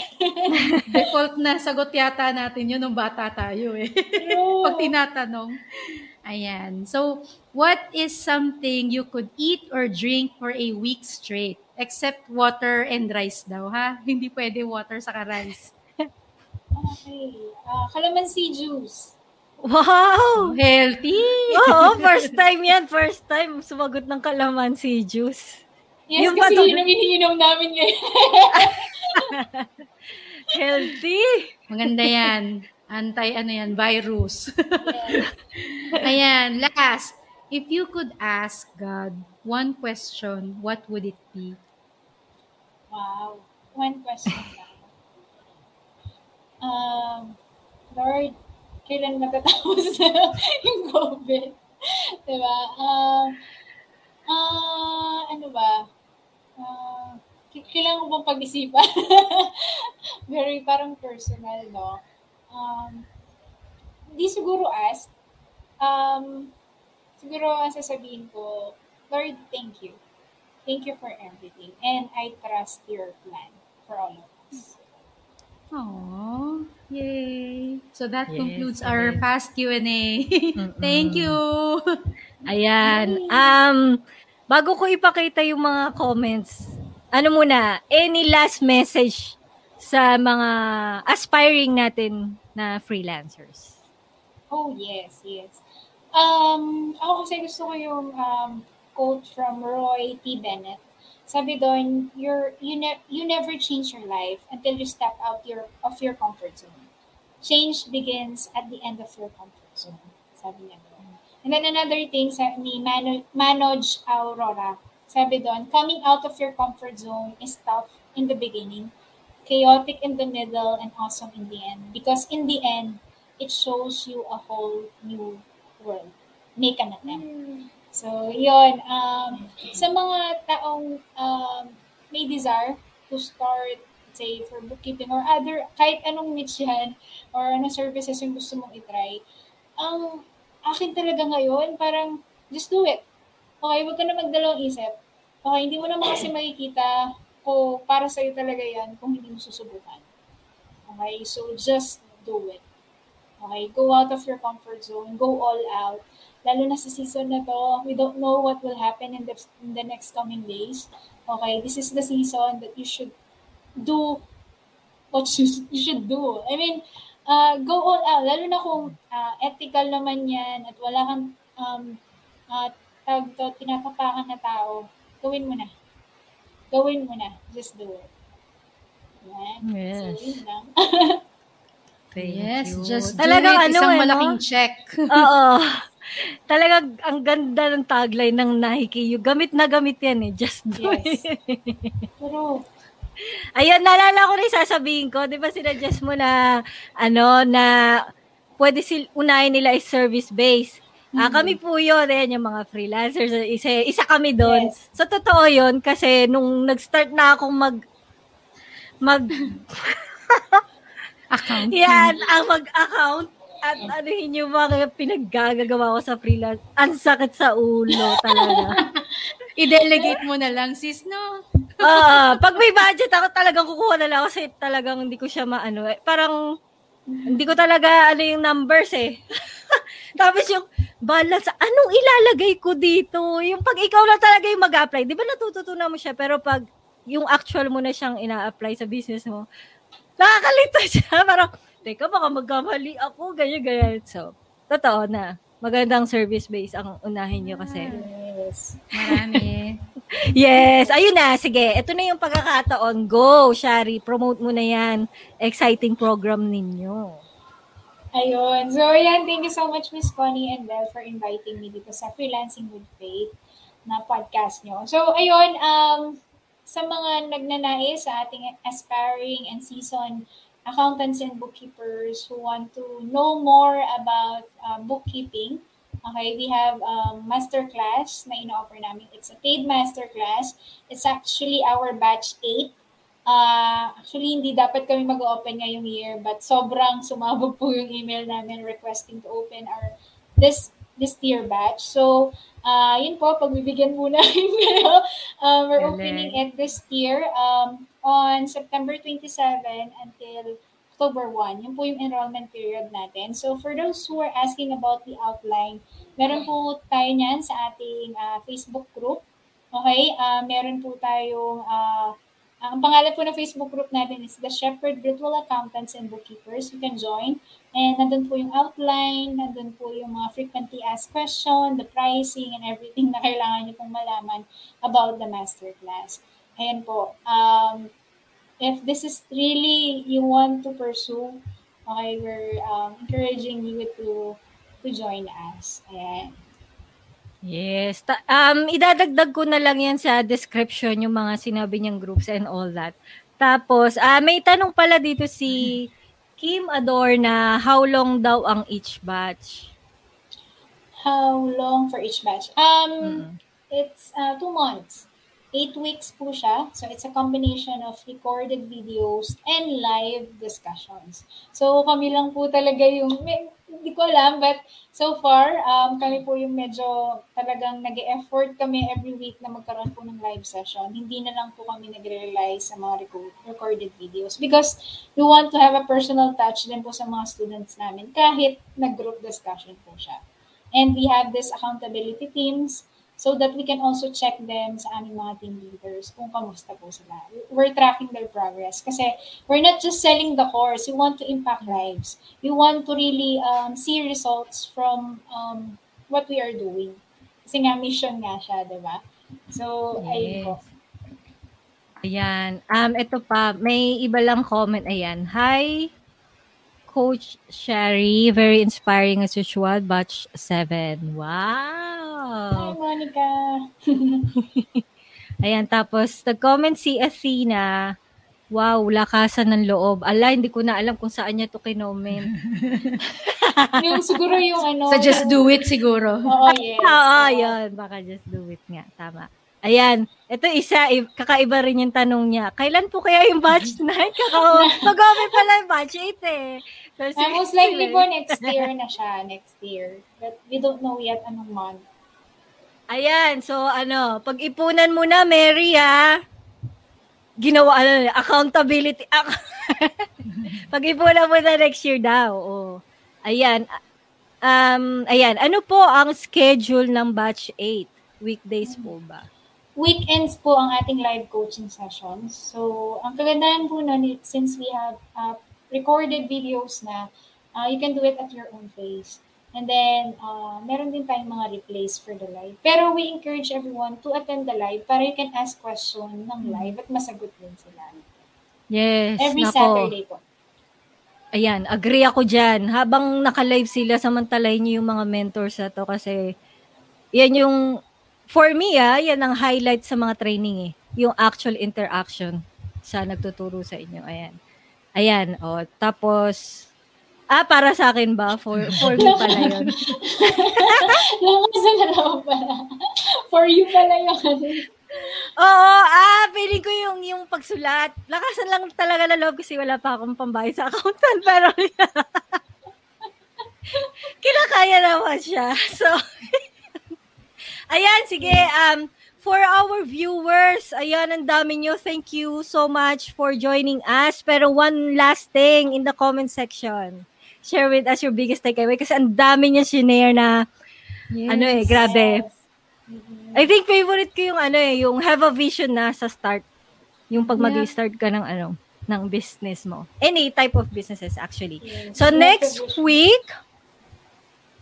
Default na sagot yata natin yun nung bata tayo eh. True. Pag tinatanong. Ayan. So, what is something you could eat or drink for a week straight? Except water and rice daw, ha? Hindi pwede water saka rice. Okay. Ah, calamansi juice. Wow! Healthy! Oo, first time yan. First time sumagot ng kalamansi juice. Yes, Yung kasi pato- yun ang iniinom namin ngayon. Healthy! Maganda yan. Anti, ano yan, virus. yes. Ayan, last. If you could ask God one question, what would it be? Wow. One question lang. Um, Lord, kailan matatapos yung COVID? diba? Um, ah, ano ba? Ah, k- kailangan ko bang pag-isipan? Very parang personal, no? Um, di siguro ask. Um, siguro ang sasabihin ko, Lord, thank you. Thank you for everything. And I trust your plan for all of us. Aww. Yay. So that Yes, concludes our okay. past Q&A. Thank you. Ayan. Um, bago ko ipakita yung mga comments, ano muna, any last message sa mga aspiring natin na freelancers? Oh, yes, yes. Um, ako kasi gusto ko yung um, quote from Roy T. Bennett. Sabi doon, you're, you, ne- you never change your life until you step out your of your comfort zone. Change begins at the end of your comfort zone. Sabi niya doon. And then another thing sa, ni Mano, Manoj Aurora, sabi doon, coming out of your comfort zone is tough in the beginning, chaotic in the middle, and awesome in the end. Because in the end, it shows you a whole new world. Make an attempt. So, yun. Um, sa mga taong um, may desire to start, say, for bookkeeping or other, kahit anong niche yan, or anong services yung gusto mong itry, ang akin talaga ngayon, parang, just do it. Okay, huwag ka na magdalawang isip. Okay, hindi mo naman kasi makikita kung para sa'yo talaga yan kung hindi mo susubukan. Okay, so just do it. Okay, go out of your comfort zone, go all out. Lalo na sa season na to, we don't know what will happen in the, in the next coming days. Okay, this is the season that you should do what you, you should do. I mean, uh, go all out. Lalo na kung uh, ethical naman yan at wala kang um, uh, tawag to, tinatapakan na tao, gawin mo na. Gawin mo na. Just do it. Yan. Yes. So, yun lang. yes, just Talagang do it. ano, Isang eh, no? malaking check. Oo. Talagang ang ganda ng tagline ng Nike. Yung gamit na gamit yan eh. Just do Yes. it. Pero, Ayun, naalala ko na yung sasabihin ko. Di ba sinadjust mo na, ano, na pwede sil unahin nila is service-based. Ah, kami po yun, ayan, yung mga freelancers, isa, isa kami doon. Yes. So, totoo yun, kasi nung nag-start na akong mag, mag, Account. yan, ang mag-account, at ano yun yung mga pinaggagawa ko sa freelance, ang sakit sa ulo talaga. I-delegate mo na lang, sis, no? Ah, pag may budget ako talagang kukuha na lang kasi talagang hindi ko siya maano. Eh, parang hindi ko talaga ano yung numbers eh. Tapos yung balance, anong ilalagay ko dito? Yung pag ikaw na talaga yung mag-apply, di ba natututunan mo siya? Pero pag yung actual mo na siyang ina-apply sa business mo, nakakalito siya. Parang, teka, baka magkamali ako, ganyan, ganyan. So, totoo na. Magandang service base ang unahin nyo kasi. yes. Marami. Yes, ayun na. Sige, ito na yung pagkakataon. Go, Shari. Promote mo na yan. Exciting program ninyo. Ayun. So, ayan. Thank you so much, Miss Connie and Belle, for inviting me dito sa Freelancing with Faith na podcast nyo. So, ayun. Um, sa mga nagnanais sa ating aspiring and seasoned accountants and bookkeepers who want to know more about uh, bookkeeping, Okay, we have um, masterclass na ino-offer namin. It's a paid masterclass. It's actually our batch 8. Uh, actually, hindi dapat kami mag-open ngayong year, but sobrang sumabog po yung email namin requesting to open our this this tier batch. So, uh, yun po, pagbibigyan muna kayo. um, we're opening at this tier um, on September 27 until October 1. Yun po yung enrollment period natin. So, for those who are asking about the outline, meron po tayo niyan sa ating uh, Facebook group. Okay? Uh, meron po tayong uh, ang pangalan po ng Facebook group natin is The Shepherd Virtual Accountants and Bookkeepers. You can join. And nandun po yung outline, nandun po yung mga frequently asked question, the pricing, and everything na kailangan niyo pong malaman about the masterclass. Ayan po. Um, if this is really you want to pursue, okay, we're um, encouraging you to to join us. Ayan. Yes. Ta- um, idadagdag ko na lang yan sa description yung mga sinabi niyang groups and all that. Tapos, uh, may tanong pala dito si Kim Ador na how long daw ang each batch? How long for each batch? Um, mm. It's uh, two months. Eight weeks po siya. So, it's a combination of recorded videos and live discussions. So, kami lang po talaga yung, may, hindi ko alam, but so far, um, kami po yung medyo talagang nag effort kami every week na magkaroon po ng live session. Hindi na lang po kami nagre-rely sa mga recorded videos because we want to have a personal touch din po sa mga students namin kahit nag-group discussion po siya. And we have this accountability teams so that we can also check them sa aming mga team leaders kung kamusta po sila. We're tracking their progress kasi we're not just selling the course, we want to impact lives. We want to really um, see results from um, what we are doing. Kasi nga mission nga siya, di ba? So, yes. ayun po. Ayan. Um, ito pa, may iba lang comment. Ayan. Hi, Coach Sherry. Very inspiring as usual. Batch 7. Wow! Monica. Ayan, tapos nag-comment si Athena, Wow, lakasan ng loob. Ala, hindi ko na alam kung saan niya to kinoment. yung siguro yung ano. Sa Just Do It siguro. Oo, yes. Oo, yun. Baka Just Do It nga. Tama. Ayan. Ito isa, kakaiba rin yung tanong niya. Kailan po kaya yung batch 9? Kakao, mag-open pala yung batch 8 eh. So, most likely po next year na siya. Next year. But we don't know yet anong month. Ayan, so ano, pag-ipunan mo na, Mary, ha? Ginawa, ano, accountability. pag-ipunan mo na next year daw. Oh. Ayan. Um, ayan, ano po ang schedule ng batch 8? Weekdays po ba? Weekends po ang ating live coaching sessions. So, ang kagandahan po nun, since we have uh, recorded videos na, uh, you can do it at your own pace. And then, uh, meron din tayong mga replays for the live. Pero we encourage everyone to attend the live para you can ask question ng live at masagot din sila. Yes. Every nako. Saturday po. Ayan, agree ako dyan. Habang naka-live sila, samantalay niyo yung mga mentors na to kasi yan yung, for me ah, yan ang highlight sa mga training eh. Yung actual interaction sa nagtuturo sa inyo. Ayan. Ayan, oh, tapos Ah, para sa akin ba? For, for me pala yun. Lakasan na lang pala. For you pala yun. Oo, ah, feeling ko yung, yung pagsulat. Lakasan lang talaga na loob kasi wala pa akong pambayad sa accountant. Pero, kinakaya naman siya. So, ayan, sige, um, for our viewers, ayan, ang dami nyo. Thank you so much for joining us. Pero one last thing in the comment section share with us your biggest takeaway kasi ang dami niya shinare na yes. ano eh, grabe. Yes. I think favorite ko yung ano eh, yung have a vision na sa start. Yung pag yeah. mag-start ka ng ano, ng business mo. Any type of businesses actually. Yes. So next week,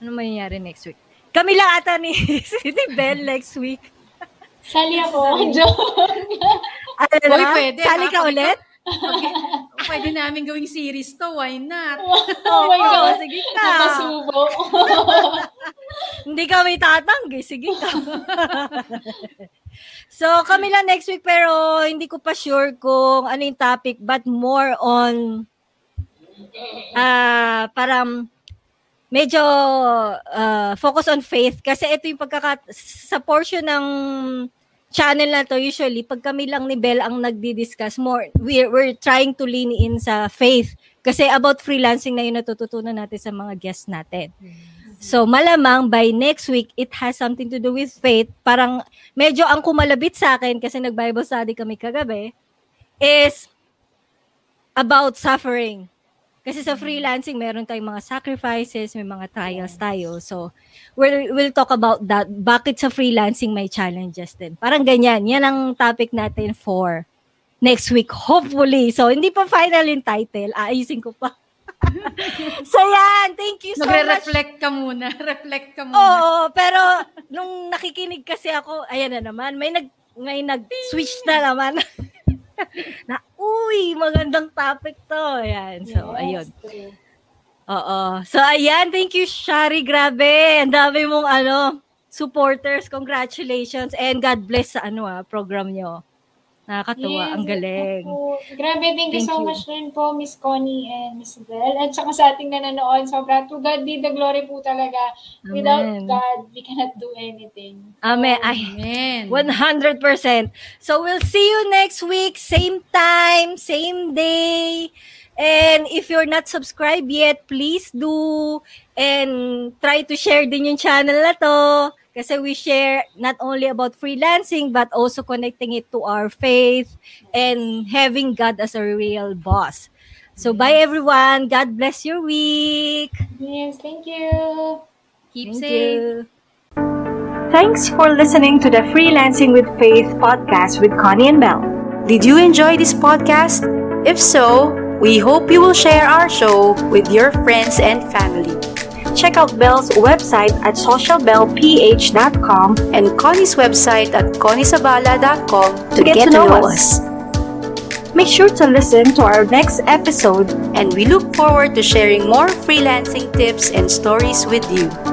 ano mangyayari next week? Kami lang ata ni City Bell next week. Sali ako. Joke. ano Uy, pwede. Sali ka ulit? Okay. Pwede namin gawing series to, why not? oh my God. sige ka. Napasubo. Hindi kami tatanggi, sige ka. so, kami lang next week, pero hindi ko pa sure kung ano yung topic, but more on, ah, uh, parang, medyo uh, focus on faith kasi ito yung pagkaka sa portion ng channel na to usually pag kami lang ni Bell ang nagdi-discuss more we're, we're trying to lean in sa faith kasi about freelancing na yun natututunan natin sa mga guests natin. So malamang by next week it has something to do with faith. Parang medyo ang kumalabit sa akin kasi nag-Bible study kami kagabi is about suffering. Kasi sa freelancing, meron tayong mga sacrifices, may mga trials tayo. So, we'll, we'll talk about that. Bakit sa freelancing may challenges din. Parang ganyan. Yan ang topic natin for next week, hopefully. So, hindi pa final yung title. Aayusin ko pa. so, yan. Thank you so Magre-reflect much. ka muna. Reflect ka muna. Oo, pero nung nakikinig kasi ako, ayan na naman, may nag may nag-switch na naman. na, uy, magandang topic to. Ayan. So, yes, ayun. Oo. So, ayan. Thank you, Shari. Grabe. Ang dami mong, ano, supporters. Congratulations. And God bless sa, ano, ah, program nyo. Nakakatuwa. Yes, ang galing. Po. Grabe, thank, thank you so you. much rin po, Miss Connie and Miss Belle. At saka sa ating nanonood, sobra. To God be the glory po talaga. Amen. Without God, we cannot do anything. Amen. Oh, Amen. 100%. So we'll see you next week. Same time, same day. And if you're not subscribed yet, please do. And try to share din yung channel na to. Kasi we share not only about freelancing, but also connecting it to our faith and having God as a real boss. So, bye everyone. God bless your week. Yes, thank you. Keep thank safe. You. Thanks for listening to the Freelancing with Faith podcast with Connie and Bell. Did you enjoy this podcast? If so, we hope you will share our show with your friends and family. Check out Bell's website at socialbellph.com and Connie's website at conniesabala.com to, to get, get, to know, know us. Make sure to listen to our next episode and we look forward to sharing more freelancing tips and stories with you.